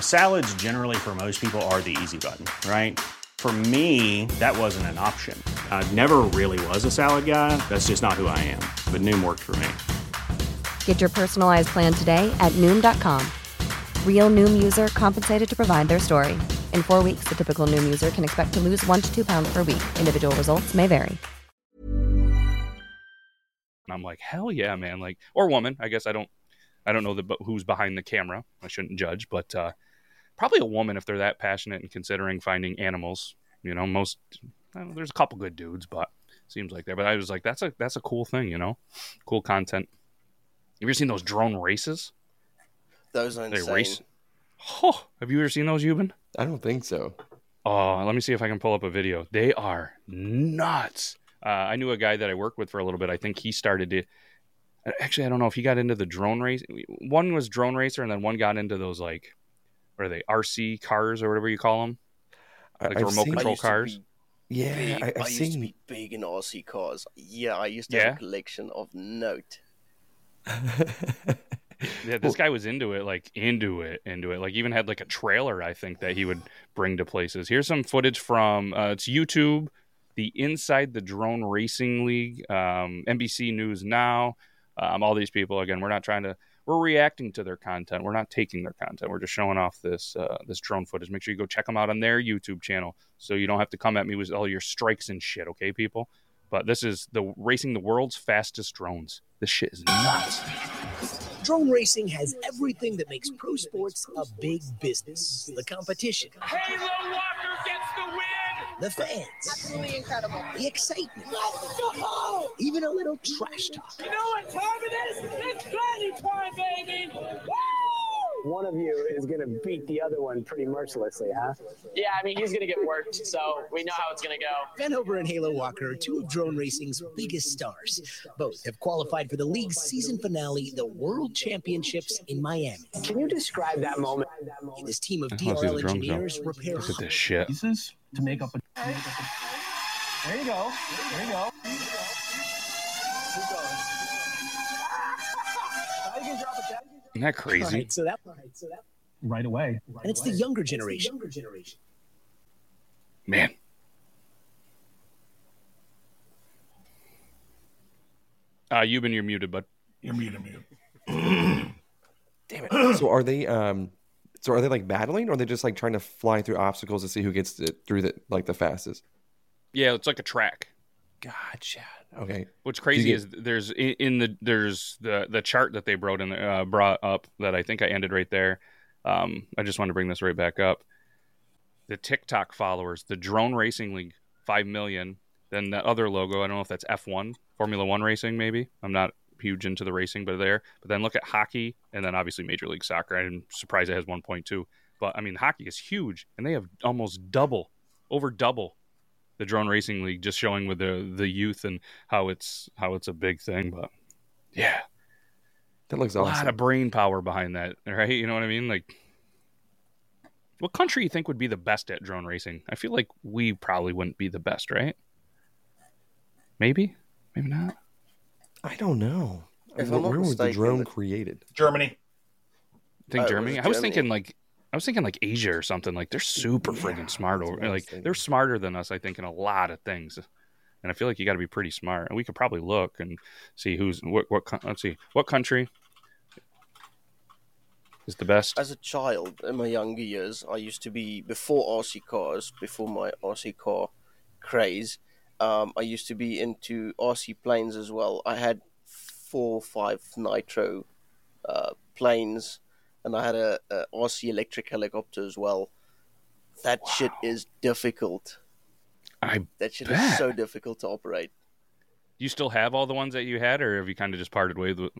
Salads, generally, for most people, are the easy button, right? For me, that wasn't an option. I never really was a salad guy. That's just not who I am. But Noom worked for me. Get your personalized plan today at Noom.com. Real Noom user compensated to provide their story. In four weeks, the typical Noom user can expect to lose one to two pounds per week. Individual results may vary. and i'm like hell yeah man like or woman i guess i don't i don't know the, who's behind the camera i shouldn't judge but uh probably a woman if they're that passionate and considering finding animals you know most know, there's a couple good dudes but seems like there but i was like that's a that's a cool thing you know cool content have you ever seen those drone races Those are they insane. race oh have you ever seen those Euban? I don't think so. Oh, let me see if I can pull up a video. They are nuts. Uh, I knew a guy that I worked with for a little bit. I think he started to. Actually, I don't know if he got into the drone race. One was drone racer, and then one got into those like, what are they RC cars or whatever you call them, like I've the remote seen- control cars. Yeah, big. I, I, I've used to seen. be big in RC cars. Yeah, I used to Yeah? have a collection of note. Yeah, this guy was into it, like into it, into it. Like even had like a trailer, I think that he would bring to places. Here's some footage from uh, it's YouTube, the Inside the Drone Racing League, um, NBC News Now. Um, all these people again. We're not trying to. We're reacting to their content. We're not taking their content. We're just showing off this uh, this drone footage. Make sure you go check them out on their YouTube channel, so you don't have to come at me with all your strikes and shit. Okay, people. But this is the racing the world's fastest drones. This shit is nuts. Drone racing has everything that makes pro sports a big business. The competition, Halo Walker gets the win! The fans, Absolutely incredible. the excitement, Let's go! even a little trash talk. You know what time it is? It's planning time, baby! Woo! One of you is going to beat the other one pretty mercilessly, huh? Yeah, I mean, he's going to get worked, so we know how it's going to go. Van Hover and Halo Walker are two of drone racing's biggest stars. Both have qualified for the league's season finale, the World Championships in Miami. Can you describe that moment? This team of I wanna see the DRL drone engineers repair Look at this shit. pieces to make up a. There you go. There you go. Isn't that crazy? All right, so that, all right, so that, Right away. and it's the younger generation. Younger generation. Man. Uh, Euban, you're muted, bud. You're muted, mute. Damn it. so are they um so are they like battling or are they just like trying to fly through obstacles to see who gets it through the like the fastest? Yeah, it's like a track. Gotcha. Okay. What's crazy get- is there's in the there's the the chart that they brought in uh, brought up that I think I ended right there. Um, I just wanted to bring this right back up. The TikTok followers, the Drone Racing League, five million. Then that other logo, I don't know if that's F1, Formula One racing, maybe. I'm not huge into the racing, but there. But then look at hockey, and then obviously Major League Soccer. I'm surprised it has 1.2. But I mean, hockey is huge, and they have almost double, over double the drone racing league just showing with the the youth and how it's how it's a big thing but yeah That looks a awesome. lot of brain power behind that right you know what i mean like what country you think would be the best at drone racing i feel like we probably wouldn't be the best right maybe maybe not I don't know. If Where where was the drone the- created? Germany. I think Uh, germany i was Germany. thinking like i was thinking like asia or something like they're super friggin' smart over what I was like they're smarter than us i think in a lot of things and i feel like you got to be pretty smart and we could probably look and see who's what what let's see what country is the best As a child, in my younger years, I used to be before RC cars, before my RC car craze. Um, I used to be into RC planes as well. I had four or five nitro uh, planes, and I had a, a RC electric helicopter as well. That shit is difficult. i That shit bet. is so difficult to operate. Do you still have all the ones that you had, or have you kind of just parted ways with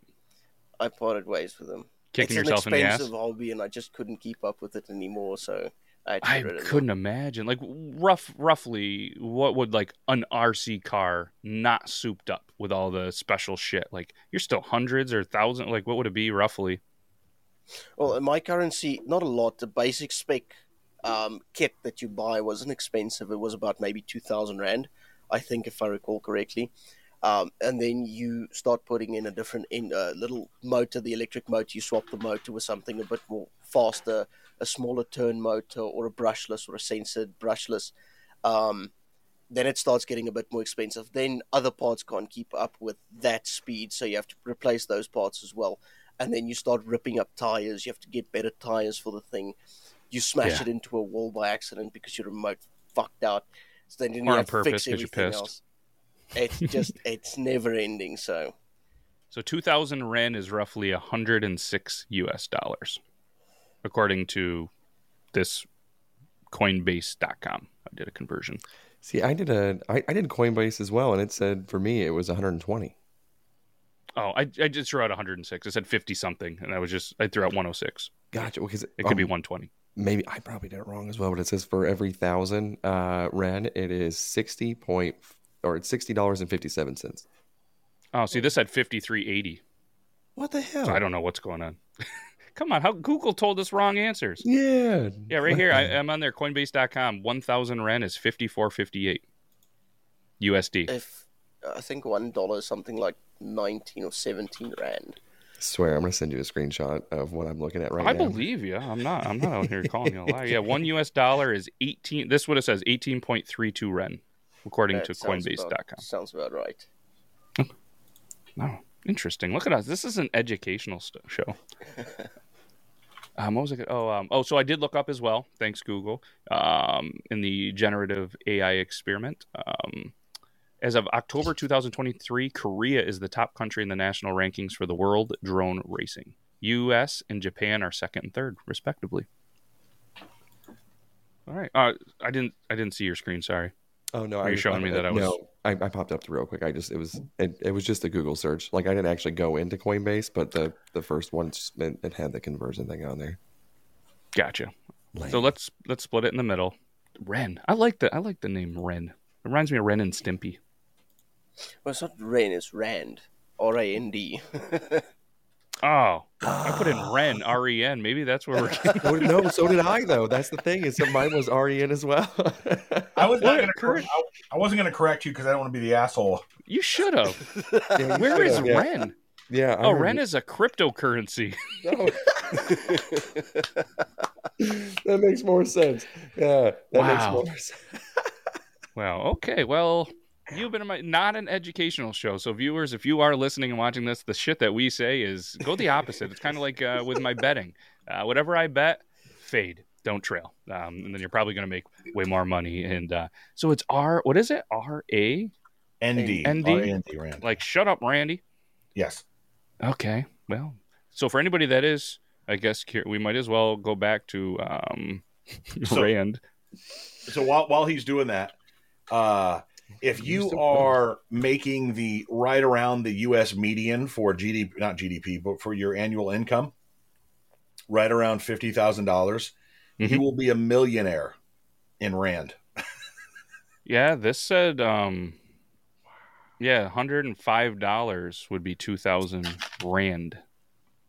I parted ways with them. kicking it's yourself an in the ass? expensive hobby, and I just couldn't keep up with it anymore. So I I get rid of them. couldn't imagine. Like rough, roughly, what would like an RC car not souped up with all the special shit? Like you're still hundreds or thousands. Like what would it be roughly? Well, in my currency, not a lot. The basic spec um, kit that you buy wasn't expensive. It was about maybe two thousand rand, I think, if I recall correctly. Um, and then you start putting in a different in uh, little motor, the electric motor. You swap the motor with something a bit more faster, a smaller turn motor, or a brushless or a sensored brushless. Um, then it starts getting a bit more expensive. Then other parts can't keep up with that speed, so you have to replace those parts as well. And then you start ripping up tires. You have to get better tires for the thing. You smash Yeah. it into a wall by accident because your remote fucked out. So then you Or on have to purpose fix 'cause you're everything pissed. else. It's just it's never ending. So So two thousand ren is roughly hundred and six U.S. dollars, according to this Coinbase.com. I did a conversion. See, I did a I, I did Coinbase as well, and it said for me it was 120. Oh, I, I just threw out 106. I said 50 something, and I was just I threw out 106. Gotcha. Because It could be um, 120. Maybe I probably did it wrong as well, but it says for every thousand uh, ren, it is sixty point or it's sixty dollars and fifty seven cents. Oh, see, this had 5380. What the hell? So I don't know what's going on. Come on, how Google told us wrong answers. Yeah. Yeah, right here. I, I'm on there. Coinbase.com. 1,000 Ren is 54.58 USD. if I think one dollar is something like nineteen or seventeen rand. swear, I'm gonna send you a screenshot of what I'm looking at right I now. I believe you. I'm not. I'm not out here calling you a liar. Yeah, one U.S. dollar is 18. This is what it says: 18.32 Ren, according That to sounds Coinbase.com. About, sounds about right. Oh, interesting. Look at us. This is an educational st- show. um, what was it? Oh, um, oh, so I did look up as well. Thanks, Google. Um, in the generative AI experiment. Um, as of October 2023, Korea is the top country in the national rankings for the world drone racing. U.S. and Japan are second and third, respectively. All right. Uh, I didn't. I didn't see your screen. Sorry. Oh no, Are I you showing me that I was? no. I, I popped up real quick. I just it was it, it was just a Google search. Like I didn't actually go into Coinbase, but the the first one just, it, it had the conversion thing on there. Gotcha. So let's let's split it in the middle. Ren. I like the I like the name Ren. It reminds me of Ren and Stimpy. Well, it's not Rain, it's Rand. R A N D. Oh, I put in ah. Ren R E N. Maybe that's where we're. No, so did I though. That's the thing is that mine was REN as well. I was not going to correct. I, I wasn't going to correct you because I don't want to be the asshole. You should have. Yeah, you Where is should've, yeah. Ren? Yeah. I Oh, heard Ren is a cryptocurrency. No. that makes more sense. Yeah, that makes more sense. Wow. Okay. Well, you've been my not an educational show. So viewers, if you are listening and watching this, the shit that we say is go the opposite. it's kind of like uh, with my betting. Uh, whatever I bet, fade. Don't trail. Um, and then you're probably going to make way more money. And uh, so it's R. What is it? R A ND. ND. R-A-N-D, Rand. Like shut up, Randy. Yes. Okay. Well, so for anybody that is, I guess we might as well go back to um, So- Rand. So while while he's doing that, uh, if you are making the right around the U.S. median for GDP, not GDP, but for your annual income, right around fifty thousand dollars, you will be a millionaire in Rand. Yeah, this said, um, yeah, hundred and five dollars would be two thousand rand,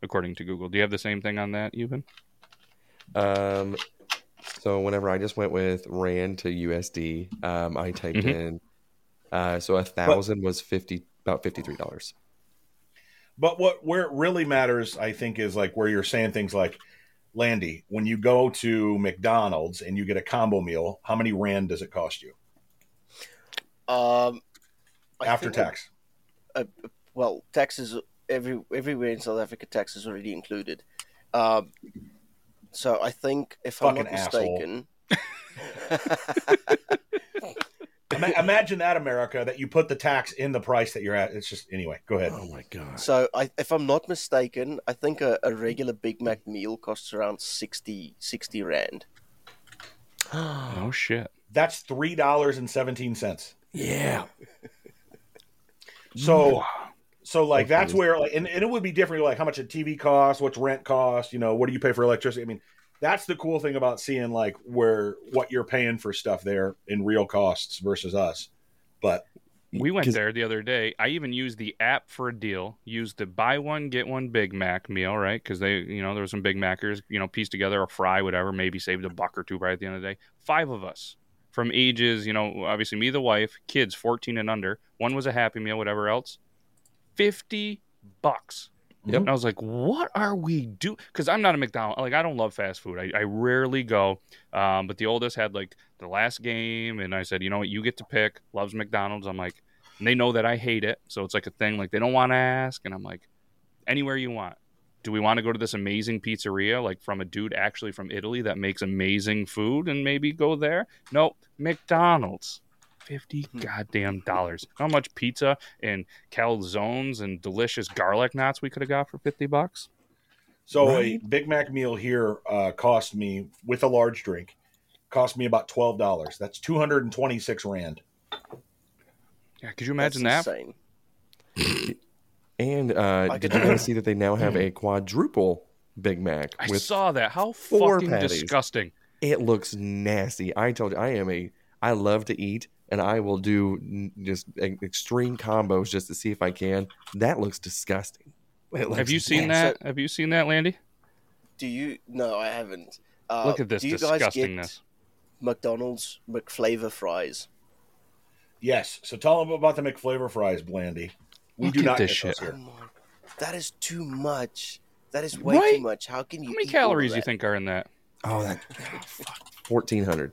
according to Google. Do you have the same thing on that, Euban? Um, so whenever I just went with Rand to USD, um, I typed Mhm. in, uh, so a thousand was fifty about fifty three dollars. But what where it really matters, I think, is like where you're saying things like, Landy, when you go to McDonald's and you get a combo meal, how many rand does it cost you Um, I after think tax? uh, well, taxes every everywhere in South Africa, tax is already included. Um, so I think if I'm not mistaken, Ima- Imagine that, America, that you put the tax in the price that you're at. It's just anyway. Go ahead. Oh my god. so I, if I'm not mistaken, I think a, a regular Big Mac meal costs around 60, 60 rand. Oh shit! That's three dollars and seventeen cents. Yeah. So, so like that's where like, and, and it would be different. Like how much a TV costs, what's rent cost, you know, what do you pay for electricity? I mean, that's the cool thing about seeing like where what you're paying for stuff there in real costs versus us. But We went there the other day. I even used the app for a deal. Used the buy one get one Big Mac meal, right? Because they, you know, there was some Big Mackers, you know, pieced together a fry, whatever. Maybe saved a buck or two right at the end of the day. Five of us from ages, you know, obviously me, the wife, kids, fourteen and under. One was a Happy Meal, whatever else. Fifty bucks. Yep. And I was like, what are we do? Because I'm not a McDonald's. Like, I don't love fast food. I, I rarely go. Um, but the oldest had like the last game, and I said, you know what, you get to pick. Loves McDonald's. I'm like, and they know that I hate it, so it's like a thing. Like they don't want to ask, and I'm like, anywhere you want. Do we want to go to this amazing pizzeria, like from a dude actually from Italy that makes amazing food, and maybe go there? Nope, McDonald's. Fifty goddamn dollars. How much pizza and calzones and delicious garlic knots we could have got for fifty bucks? so Right. a Big Mac meal here uh, cost me with a large drink cost me about twelve dollars. That's two hundred and twenty six rand. Yeah, could you imagine that? Insane. And uh, did you guys see that they now have a quadruple Big Mac I saw that. How four fucking patties. disgusting. It looks nasty. I told you, I am a. I love to eat, and I will do just extreme combos just to see if I can. That looks disgusting. It Have you seen nasty. that? Have you seen that, Landy? Do you? No, I haven't. Uh, Look at this do you guys get disgustingness. McDonald's McFlavor fries. Yes. So tell them about the McFlavor fries, Blandy. We Look do at not this get those shit. here. Oh my- That is too much. That is way Right? too much. How can you? How many eat calories do you think are in that? Oh, that fourteen hundred.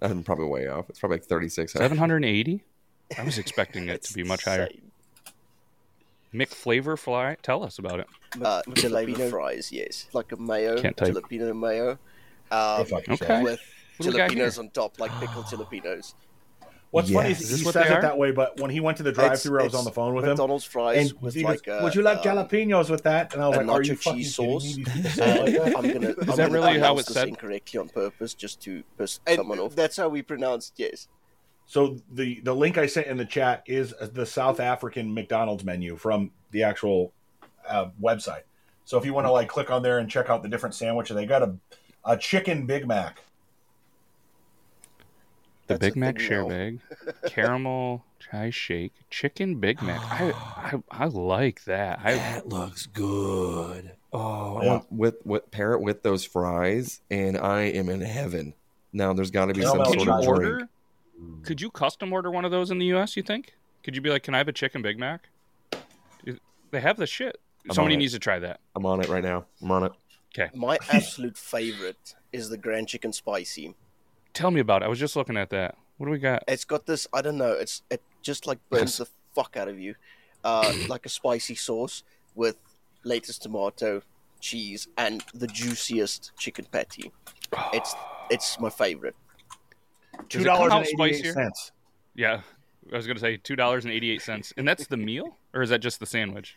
I'm probably way off. It's probably like thirty six hundred. Seven hundred and eighty. I was expecting it to be much higher. Insane. McFlavor fly. Tell us about it. Uh, jalapeno Filipino- fries, yes, like a mayo, Can't type. jalapeno mayo, um. Okay. with What do we got jalapenos on top, like pickled jalapenos. What's funny is Is he what says it that way, but when he went to the drive-through, I was on the phone with McDonald's him. McDonald's fries And with he like goes, a, "Would you like um, jalapenos with that?" And I was like, "Are you nacho fucking cheese sauce. These people say it like that?" I'm gonna. I'm that gonna really how it's this said? incorrectly on purpose, just to piss someone off. That's how we pronounced yes. So the the link I sent in the chat is the South African McDonald's menu from the actual uh, website. So if you want to like click on there and check out the different sandwiches, they got a a chicken Big Mac. The That's Big Mac share now. bag, caramel chai shake, chicken Big Mac. I, I I like that. I That looks good. Oh, I Yeah. with with pair it with those fries, and I am in heaven. Now there's got to be some sort of order? drink. Could you custom order one of those in the U.S. You think? Could you be like, "Can I have a chicken Big Mac"? They have the shit. I'm Somebody needs to try that. I'm on it right now. I'm on it. Okay, My absolute favorite is the Grand Chicken Spicy. Tell me about it. I was just looking at that. What do we got? It's got this. I don't know. It's it just like burns Yes. the fuck out of you, uh, like a spicy sauce with latest tomato, cheese, and the juiciest chicken patty. It's it's my favorite. Two Does it come dollars eighty eight. Yeah, I was gonna say two dollars and eighty eight cents, and that's the meal, or is that just the sandwich?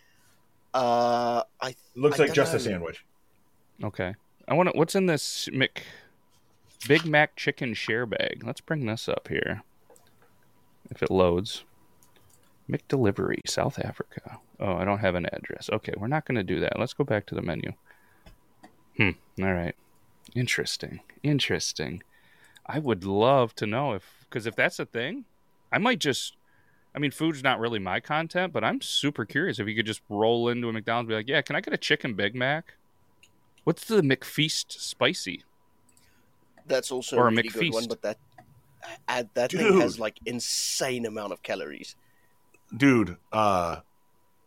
Uh, I Looks I like don't just a sandwich. Okay, I want to. What's in this Mc Big Mac chicken share bag? Let's bring this up here. If it loads, McDelivery, South Africa. Oh, I don't have an address. Okay, we're not going to do that. Let's go back to the menu. Hmm. All right. Interesting. Interesting. I would love to know if, because if that's a thing, I might just. I mean, food's not really my content, but I'm super curious if you could just roll into a McDonald's be like, "Yeah, can I get a chicken Big Mac?" What's the McFeast spicy? That's also Or a a really good one, but that uh, that thing has like insane amount of calories. Dude, uh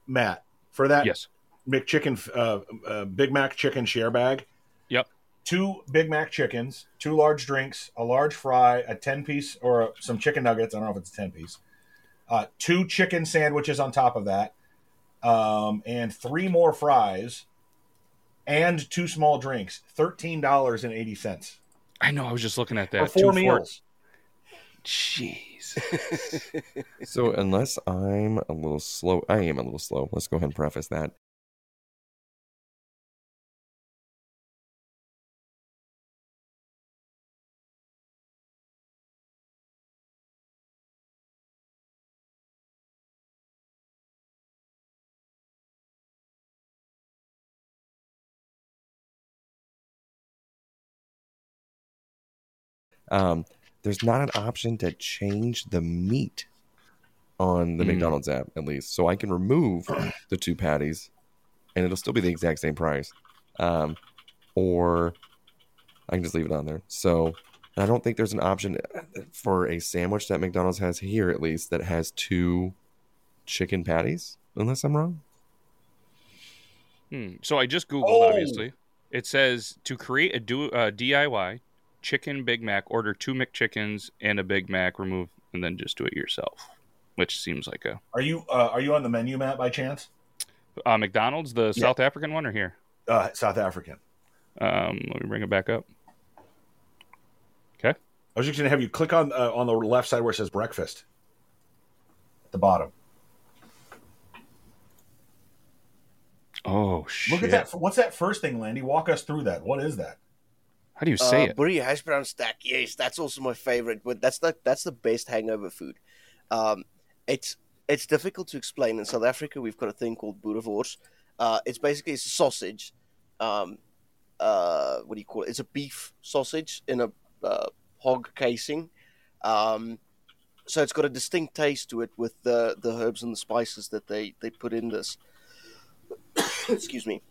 Matt, for that Yes. McChicken uh, uh Big Mac chicken share bag, Yep. two Big Mac chickens, two large drinks, a large fry, a 10 piece or a, some chicken nuggets. I don't know if it's a 10 piece. Uh, two chicken sandwiches on top of that, um, and three more fries, and two small drinks. $13.80 I know. I was just looking at that. for four Two meals. Jeez. So unless I'm a little slow, I am a little slow. Let's go ahead and preface that. Um, there's not an option to change the meat on the Mm. McDonald's app, at least. So I can remove the two patties and it'll still be the exact same price. Um, or I can just leave it on there. So I don't think there's an option for a sandwich that McDonald's has here, at least, that has two chicken patties, unless I'm wrong. Hmm. So I just googled. Oh! Obviously, it says to create a do, uh, DIY chicken Big Mac, order two McChickens and a Big Mac, remove, and then just do it yourself. Which seems like a Are you uh, are you on the menu, Matt, by chance? uh, McDonald's, the Yeah. South African one, or here. Uh, South African. Um, let me bring it back up. Okay. I was just going to have you click on uh, on the left side where it says breakfast at the bottom. Oh shit! Look at that. What's that first thing, Landy? Walk us through that. What is that? How do you say uh, it? Boerie hash brown stack. Yes, that's also my favorite. But that's the that's the best hangover food. Um, it's it's difficult to explain. In South Africa, we've got a thing called boerewors. Uh, it's basically it's a sausage. Um, uh, what do you call it? It's a beef sausage in a uh, hog casing. Um, so it's got a distinct taste to it with the the herbs and the spices that they they put in this. Excuse me.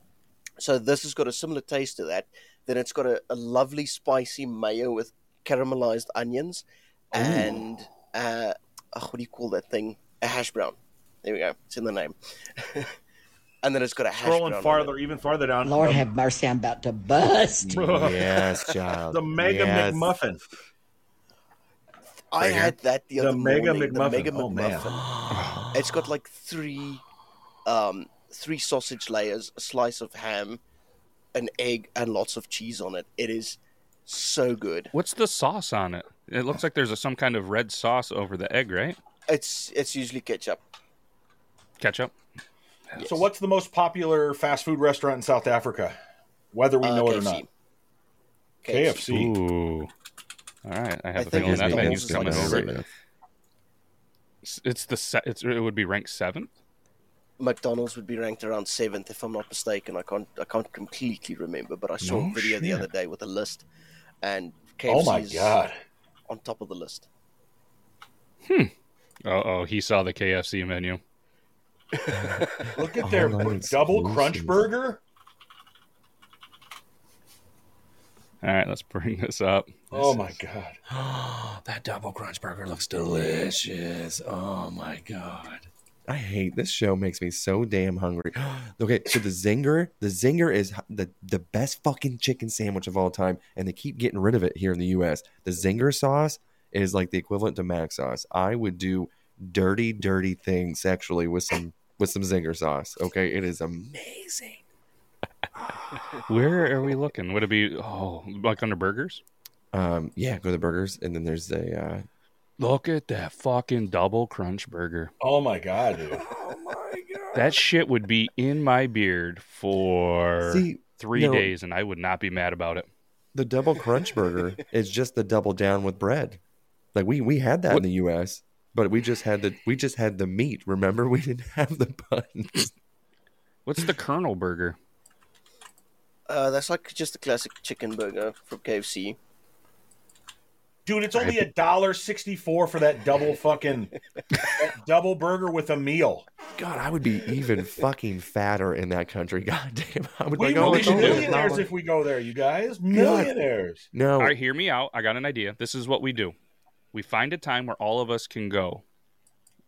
So this has got a similar taste to that. Then it's got a, a lovely spicy mayo with caramelized onions and uh, oh, what do you call that thing? A hash brown. There we go. It's in the name. and then it's got a hash brown. Scrolling on farther, even farther down. Lord um, have mercy, I'm about to bust. yes, child. the Mega Yes. McMuffin. I Right here. had that the The other Mega morning. McMuffin. The Mega Oh, man. McMuffin. it's got like three, um, three sausage layers, a slice of ham, an egg, and lots of cheese on it. It is so good. What's the sauce on it? It looks like there's a, some kind of red sauce over the egg, right? It's it's usually ketchup. Ketchup. So, what's the most popular fast food restaurant in South Africa? Whether we Uh, know it or not. KFC. Ooh. All right. I have I a think feeling it's that McDonald's menu's is coming like over. seven. It's- It's the se- it's it would be ranked seventh. McDonald's would be ranked around seventh, if I'm not mistaken. I can't I can't completely remember, but I saw No a video the other day with a list, and Oh KFC my is God. on top of the list. Hmm. Oh, oh, he saw the KFC menu. Look at their Online double crunch burger. All right, let's bring this up. Oh my god. that double crunch burger looks delicious. Oh my god. I hate this show makes me so damn hungry. okay, so the zinger, the zinger is the the best fucking chicken sandwich of all time and they keep getting rid of it here in the US. The zinger sauce is like the equivalent to mac sauce. I would do dirty dirty things sexually with some with some zinger sauce. Okay, it is amazing. Where are we looking? Would it be oh like under burgers? Um yeah, go to the burgers and then there's a uh Look at that fucking double crunch burger. Oh my god, dude. oh my god. That shit would be in my beard for See, three no. days, and I would not be mad about it. the double crunch burger is just the double down with bread. Like we we had that in the US, but we just had the we just had the meat. Remember, we didn't have the buns. What's the Colonel burger? Uh, that's like just a classic chicken burger from KFC. Dude, it's only a dollar sixty four for that double fucking that double burger with a meal. God, I would be even fucking fatter in that country. God damn, I would We like, will oh, be it's only a millionaires if we go there, you guys. Millionaires. No, All right, hear me out. I got an idea. This is what we do. We find a time where all of us can go.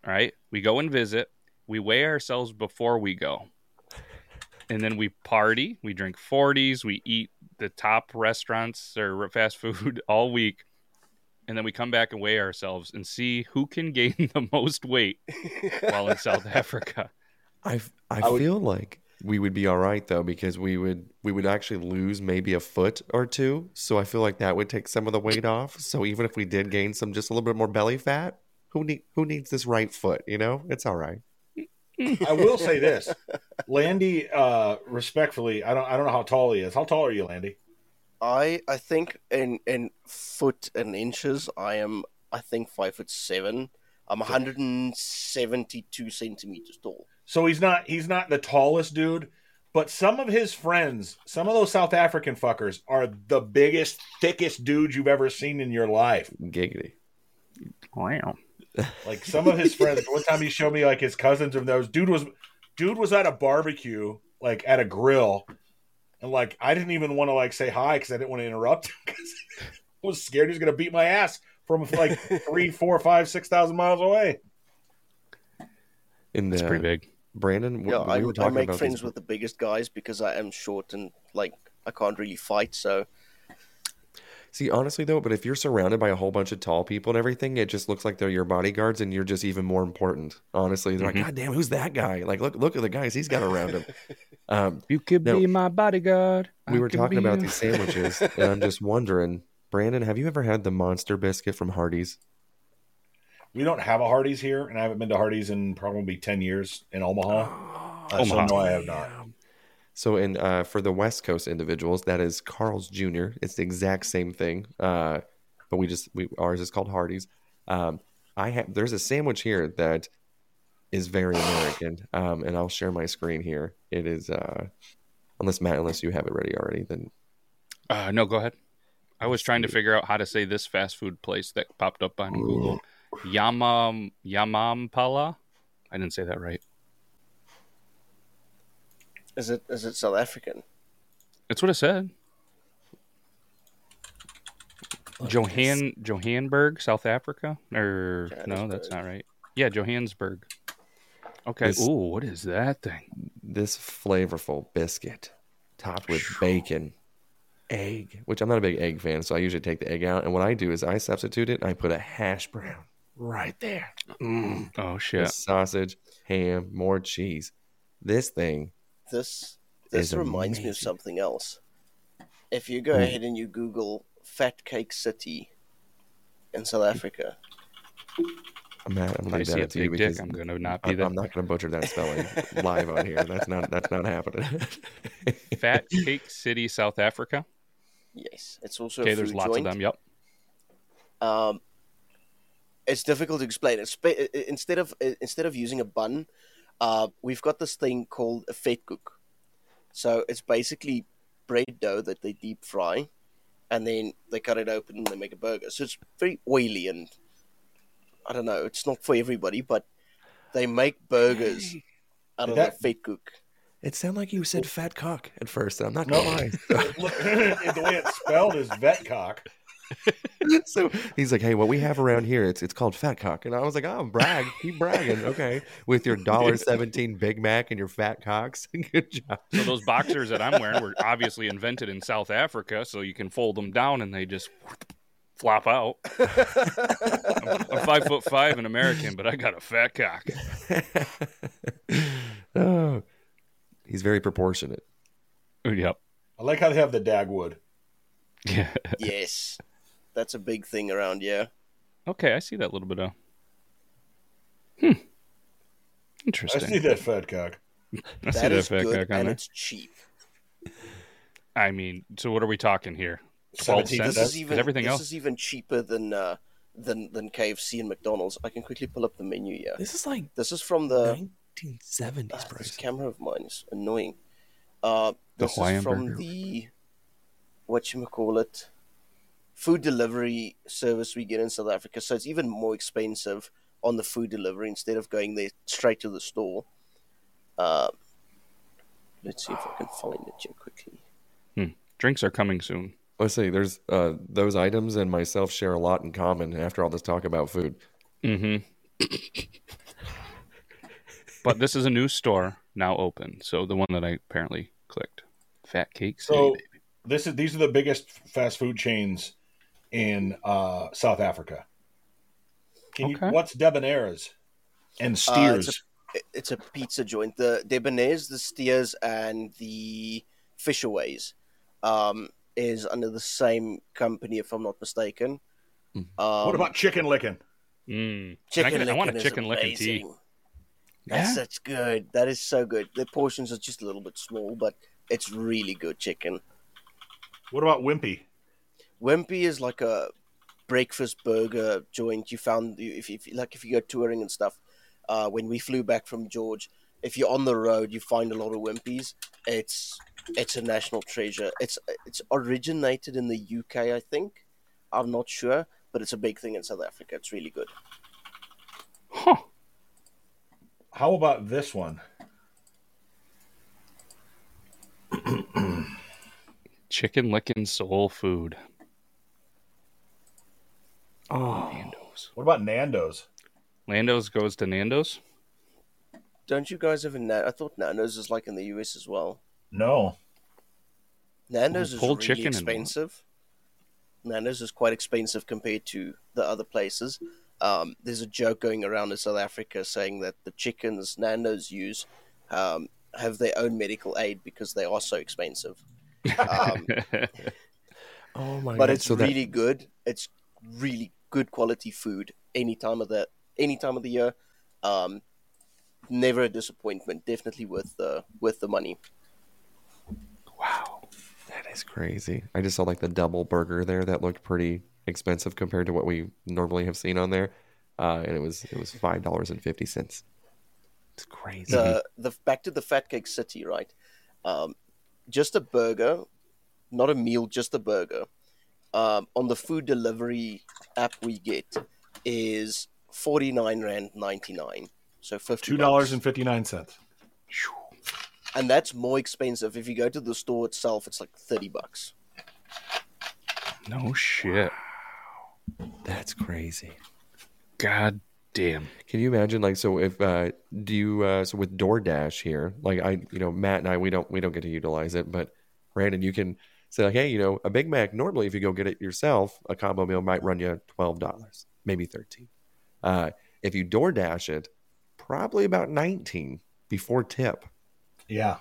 All right, we go and visit. We weigh ourselves before we go, and then we party. We drink forties. We eat the top restaurants or fast food all week, and then we come back and weigh ourselves and see who can gain the most weight while in South Africa. I I, I would- feel like we would be all right though because we would we would actually lose maybe a foot or two. So I feel like that would take some of the weight off. So even if we did gain some just a little bit more belly fat, who need who needs this right foot? You know, it's all right. I will say this. Landy, uh, respectfully, I don't I don't know how tall he is. How tall are you, Landy? I I think in in foot and inches, I am I think five foot seven. I'm 172 centimeters tall. So he's not he's not the tallest dude, but some of his friends, some of those South African fuckers are the biggest, thickest dudes you've ever seen in your life. Giggity. Wow. Like some of his friends. One time he showed me like his cousins of those. Dude was dude was at a barbecue, like at a grill, and like I didn't even want to like say hi because I didn't want to interrupt because I was scared he was gonna beat my ass from like three, four, five, six thousand miles away. In the It's pretty big. Brandon, w- Yeah, we I, were I make about friends these- with the biggest guys because I am short and like I can't really fight. So See, honestly though, but if you're surrounded by a whole bunch of tall people and everything, it just looks like they're your bodyguards, and you're just even more important. Honestly, they're Mhm. like, God damn, who's that guy? Like, look, look at the guys he's got around him. Um, You could No. be my bodyguard. we I were talking about you. these sandwiches, and I'm just wondering, Brandon, have you ever had the monster biscuit from Hardee's? We don't have a Hardee's here, and I haven't been to Hardee's in probably ten years in Omaha. Uh, so Omaha. no, I have not. So, in uh, for the West Coast individuals, that is Carl's Jr. It's the exact same thing, uh, but we just we ours is called Hardee's. Um, I have there's a sandwich here that is very American, um, and I'll share my screen here. It is uh, unless Matt, unless you have it ready already, then Uh, no, go ahead. I was trying to figure out how to say this fast food place that popped up on Google. Yamam Yamampala. I didn't say that right. Is it is it South African? That's what it said. Johan Johannesburg, South Africa, or no, that's not right. Yeah, Johannesburg. Okay. This- Ooh, what is that thing? this flavorful biscuit topped with bacon, egg, which I'm not a big egg fan, so I usually take the egg out. And what I do is I substitute it and I put a hash brown right there. Mm. Oh With shit! Sausage, ham, more cheese. This thing, This this Is reminds me of something else. If you go Hmm. ahead and you Google Fat Cake City in South Africa, Matt, I'm If gonna I see a up to you big dick, I'm gonna not be I'm, there. I'm not gonna butcher that spelling live on here. That's not that's not happening. Fat Cake City, South Africa. yes, it's also Okay, a there's lots joint. of them. Yep. Um, it's difficult to explain. It's, spa- i- i- instead of instead of using a bun, uh, we've got this thing called a vetkoek. So it's basically bread dough that they deep fry, and then they cut it open and they make a burger. So it's very oily and I don't know. It's not for everybody, but they make burgers out of That- the vetkoek. It sounded like you said fat cock at first. I'm not No, gonna lie. Look, the way it's spelled is vetcock. so he's like, "Hey, what we have around here, it's it's called fat cock," and I was like, "Oh, brag, keep bragging, okay, with your dollar seventeen Big Mac and your fat cocks. Good job." So those boxers that I'm wearing were obviously invented in South Africa, so you can fold them down and they just flop out. I'm, I'm five foot five an American, but I got a fat cock. oh, he's very proportionate. Yep. I like how they have the Dagwood. Yeah. yes, that's a big thing around here. Okay, I see that little bit of. Hmm. Interesting. I see that fat cock. I see That that is fat good cock on and there. it's cheap. I mean, so what are we talking here? Twelve cents? This is Is even everything this else? is even cheaper than uh, than than KFC and McDonald's. I can quickly pull up the menu Yeah, This is like This is from the 1970s Ah, price. this camera of mine is annoying. Uh, The this is Hawaiian from burger. the what you call it food delivery service we get in South Africa. So it's even more expensive on the food delivery instead of going there straight to the store. Uh, let's see if I can find it here quickly. Hmm. Drinks are coming soon. Let's see. There's uh, those items and myself share a lot in common. After all this talk about food, Mm-hmm. but this is a new store now open. So the one that I apparently clicked, Fat Cake City. So baby. this is these are the biggest fast food chains in uh, South Africa. Can you, what's Debonair's and Uh, Steers? it's, a, it's a pizza joint. The Debonair's, the Steers, and the Fishaways um, is under the same company, if I'm not mistaken. Um, what about Chicken Licken? Mm. chicken? I, get- I want a licking is Chicken Licken tea. That's Yeah? such good. That is so good. The portions are just a little bit small, but it's really good chicken. What about Wimpy? Wimpy is like a breakfast burger joint. You found if, if like if you go touring and stuff. Uh, when we flew back from George, if you're on the road, you find a lot of Wimpies. It's it's a national treasure. It's it's originated in the UK, I think. I'm not sure, but it's a big thing in South Africa. It's really good. Huh. How about this one? Chicken Licken soul food. Oh, Nando's. What about Nando's? Lando's goes to Nando's. Don't you guys have a Na- I thought Nando's is like in the US as well. No. Nando's Oh, is really chicken expensive. Nando's is quite expensive compared to the other places. Um, there's a joke going around in South Africa saying that the chickens Nando's use um, have their own medical aid because they are so expensive. Um, oh my but god! it's so that- really good. It's really good quality food any time of the any time of the year. Um, never a disappointment. Definitely worth the worth the money. wow. That is crazy. I just saw like the double burger there that looked pretty expensive compared to what we normally have seen on there, uh, and it was it was five dollars and fifty cents. It's crazy. the the back to the fat cake city right um, just a burger not a meal just a burger um, on the food delivery app we get is 49 rand 99 so 50 Two dollars and fifty nine cents. and that's more expensive if you go to the store itself it's like 30 bucks No shit. That's crazy. God damn. Can you imagine like so if uh do you uh so with DoorDash here, like I you know, Matt and I we don't we don't get to utilize it, but Brandon, you can say like, hey, you know, a Big Mac normally if you go get it yourself, a combo meal might run you twelve dollars, maybe thirteen. Uh if you DoorDash it, probably about nineteen before tip. Yeah.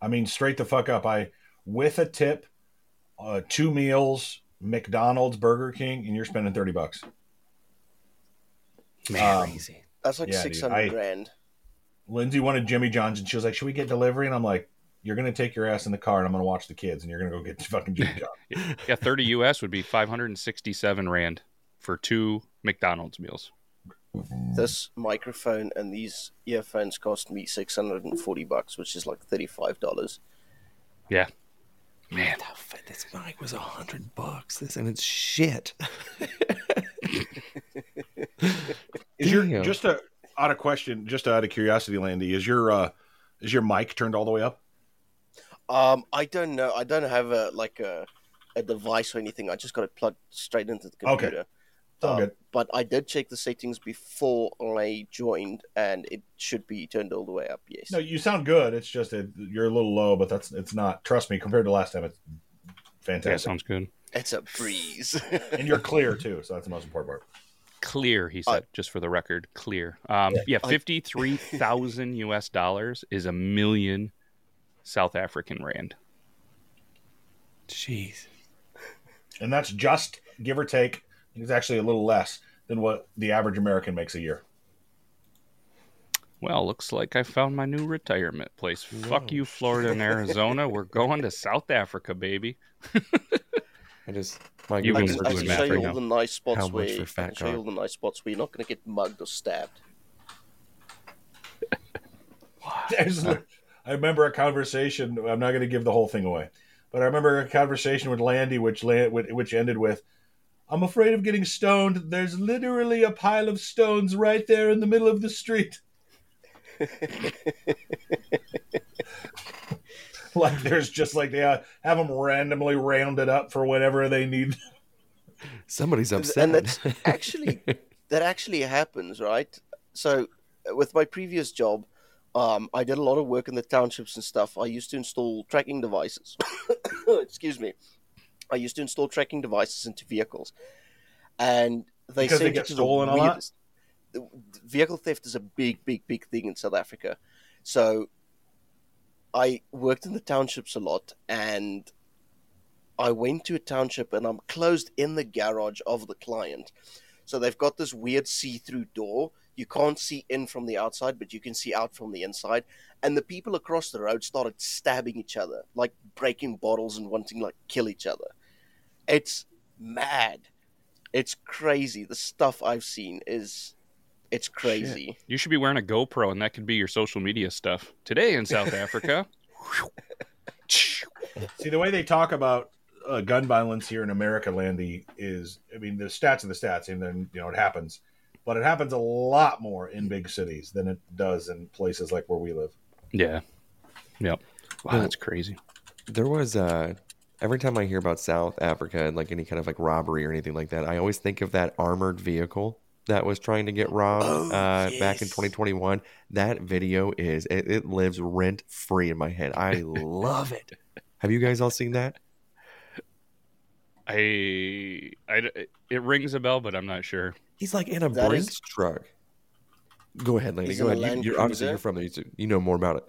I mean, straight the fuck up. I with a tip, uh, two meals, McDonald's, Burger King, and you're spending thirty bucks. Man. Crazy. that's like Yeah, 600 grand Lindsay wanted Jimmy John's, and she was like, "Should we get delivery?" And I'm like, "You're gonna take your ass in the car, and I'm gonna watch the kids, and you're gonna go get your fucking Jimmy John's." Yeah, 30 US would be 567 Rand for two McDonald's meals. This microphone and these earphones cost me six hundred and forty bucks, which is like thirty-five dollars. Yeah. Man, this mic was a hundred bucks. This and it's shit. Is your just a out of question, just out of curiosity, Landy, is your uh is your mic turned all the way up? Um, I don't know. I don't have a like a a device or anything. I just got it plugged straight into the computer. It's all Um, good. But I did check the settings before I joined, and it should be turned all the way up. Yes. No, you sound good. It's just that you're a little low, but that's it's not. Trust me, compared to last time, it's fantastic. Yeah, sounds good. It's a breeze. and you're clear too, so that's the most important part. Clear, he said, just for the record, clear. Um, Yeah. yeah, I- fifty-three thousand U.S. dollars is a million South African rand. Jeez. And that's just give or take. It's actually a little less than what the average American makes a year. Well, looks like I found my new retirement place. Fuck you, Florida and Arizona. We're going to South Africa, baby. I just my You I can can, I can show you all now. the nice spots How where for I fat can show you all the nice spots where you're not going to get mugged or stabbed. There's- I remember a conversation. I'm not going to give the whole thing away, but I remember a conversation with Landy, which which ended with, "I'm afraid of getting stoned. There's literally a pile of stones right there in the middle of the street." like there's just like they uh, have them randomly rounded up for whatever they need. Somebody's upset. And that's actually that actually happens, right? So uh, with my previous job, um, I did a lot of work in the townships and stuff. I used to install tracking devices. Excuse me. I used to install tracking devices into vehicles, and they Because they get it to the stolen a lot? Vehicle theft is a big, big, big thing in South Africa. So I worked in the townships a lot, and I went to a township and I'm closed in the garage of the client. So they've got this weird see through door. You can't see in from the outside, but you can see out from the inside. And the people across the road started stabbing each other, like breaking bottles and wanting to like kill each other. It's mad. It's crazy. The stuff I've seen is it's crazy. You should be wearing a GoPro, and that could be your social media stuff. Today in South Africa, See, the way they talk about uh, gun violence here in America, Landy, is I mean, the stats are the stats, and then you know it happens, but it happens a lot more in big cities than it does in places like where we live. yeah, yep. Wow, that's crazy. There was uh every time I hear about South Africa and like any kind of like robbery or anything like that, I always think of that armored vehicle that was trying to get robbed Oh, uh, back in 2021. That video is it, it lives rent free in my head. I love it. Have you guys all seen that? I, I, it rings a bell, but I'm not sure. He's like in a That is- Brinks truck. Go ahead, lady. He's Go ahead. You, you're obviously you're from there. You, you know more about it.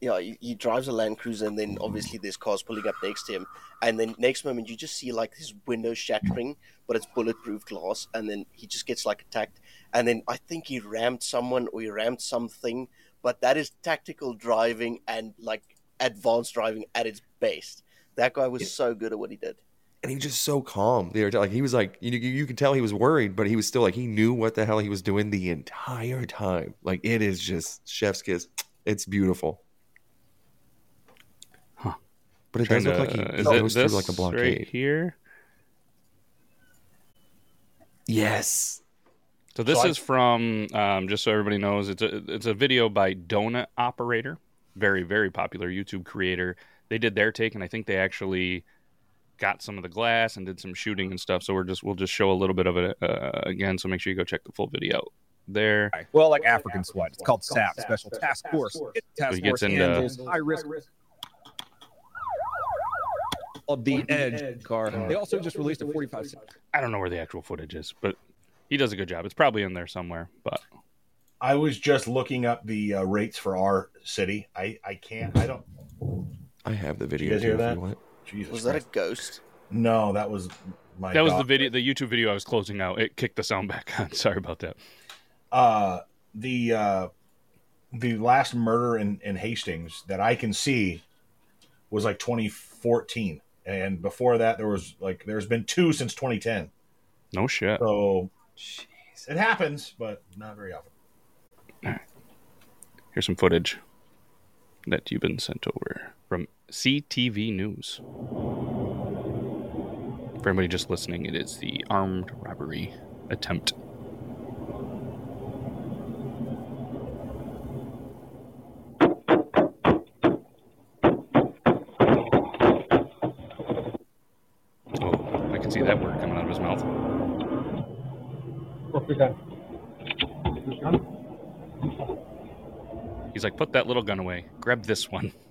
yeah, he, he drives a Land Cruiser, and then obviously there's cars pulling up next to him, and then next moment you just see like his window shattering, but it's bulletproof glass, and then he just gets like attacked, and then I think he rammed someone or he rammed something, but that is tactical driving and like advanced driving at its best. That guy was so good at what he did. And he was just so calm. The other like he was like you, you you can tell he was worried, but he was still like he knew what the hell he was doing the entire time. Like it is just chef's kiss. It's beautiful. Huh. But it does Trying look like he is goes through like a blockade. right here. Yes. So this So I- is from um, just so everybody knows it's a it's a video by Donut Operator, very very popular YouTube creator. They did their take, and I think they actually got some of the glass and did some shooting and stuff. So we're just we'll just show a little bit of it uh, again. So make sure you go check the full video out there. Well, like African SWAT. It's called SAP, Special Task Force. Task he gets Force into- handles high risk risk of the Edge car. They also just released a 45. I don't know where the actual footage is, but he does a good job. It's probably in there somewhere. But I was just looking up the uh, rates for our city. I I can't. I don't. I have the You video. guys hear if you that? Want. Jesus. Was that a ghost? No, that was my. that was the video, the YouTube video I was closing out. It kicked the sound back on. Sorry about that. uh the uh the last murder in in Hastings that I can see was like 2014 and before that there was like there's been two since 2010 No shit. So it happens, but not very often. Here's some footage that you've been sent over from CTV News. For anybody just listening, it is the armed robbery attempt. Oh, I can see that word coming out of his mouth. Drop your gun. Gun. He's like, put that little gun away. Grab this one.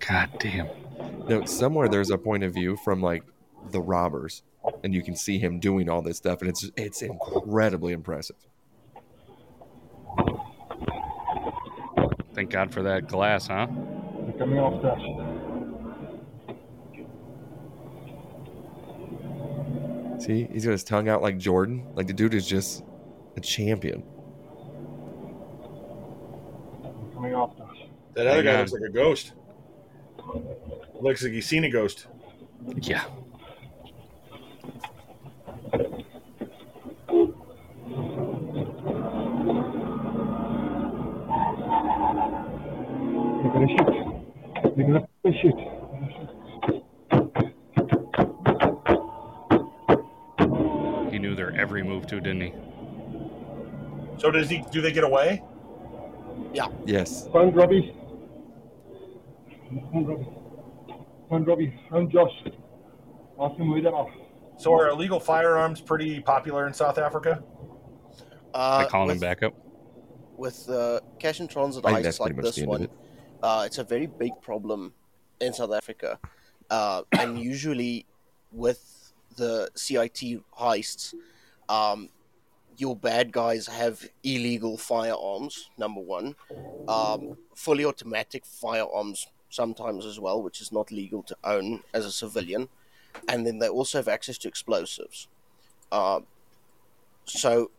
God damn. No, somewhere there's a point of view from like the robbers, and you can see him doing all this stuff, and it's it's incredibly impressive. Thank God for that glass, huh? They're coming after us. See, he's got his tongue out like Jordan. Like the dude is just a champion. Coming after us. That other Hang guy on. looks like a ghost. Looks like he's seen a ghost. Yeah. They're gonna shoot. They're gonna f***ing shoot. He knew their every move too, didn't he? So does he? Do they get away? Yeah. Yes. Find Robbie. Find Robbie. Find Robbie. Find Josh. Ask him where they are. So are illegal firearms pretty popular in South Africa? Uh, They're calling with, him back up. with uh, cash and transit I think heists like this the end of one, uh, it's a very big problem in South Africa, uh, and usually with the CIT heists, um, your bad guys have illegal firearms. Number one, um, fully automatic firearms sometimes as well, which is not legal to own as a civilian, and then they also have access to explosives. Uh, so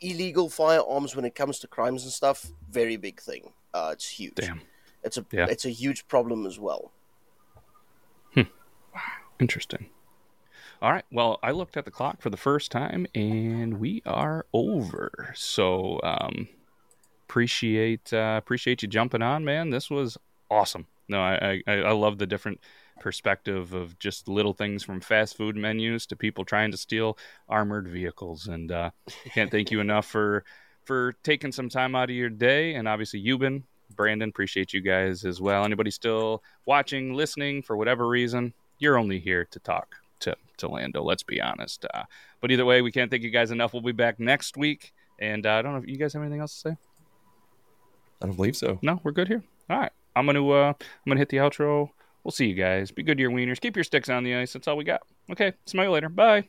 illegal firearms when it comes to crimes and stuff, very big thing. Uh, it's huge. Damn. It's a Yeah. it's a huge problem as well. Interesting. All right. Well, I looked at the clock for the first time, and we are over. So, um, appreciate uh, appreciate you jumping on, man. This was awesome. No, I I, I love the different perspective of just little things from fast food menus to people trying to steal armored vehicles, and uh, can't thank you enough for for taking some time out of your day, and obviously Euban, Brandon, appreciate you guys as well. Anybody still watching, listening for whatever reason, you're only here to talk to, to Lando, let's be honest. Uh, but either way, we can't thank you guys enough. We'll be back next week. And uh, I don't know if you guys have anything else to say. I don't believe so. No, we're good here. All right. I'm gonna uh I'm gonna hit the outro. We'll see you guys. Be good to your wieners. Keep your sticks on the ice. That's all we got. Okay. Smile you later. Bye.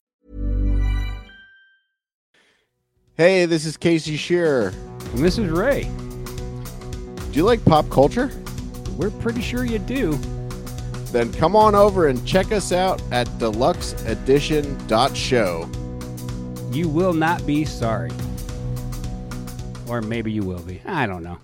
Hey, this is Casey Shearer. And this is Ray. Do you like pop culture? We're pretty sure you do. Then come on over and check us out at deluxeedition.show. You will not be sorry. Or maybe you will be. I don't know.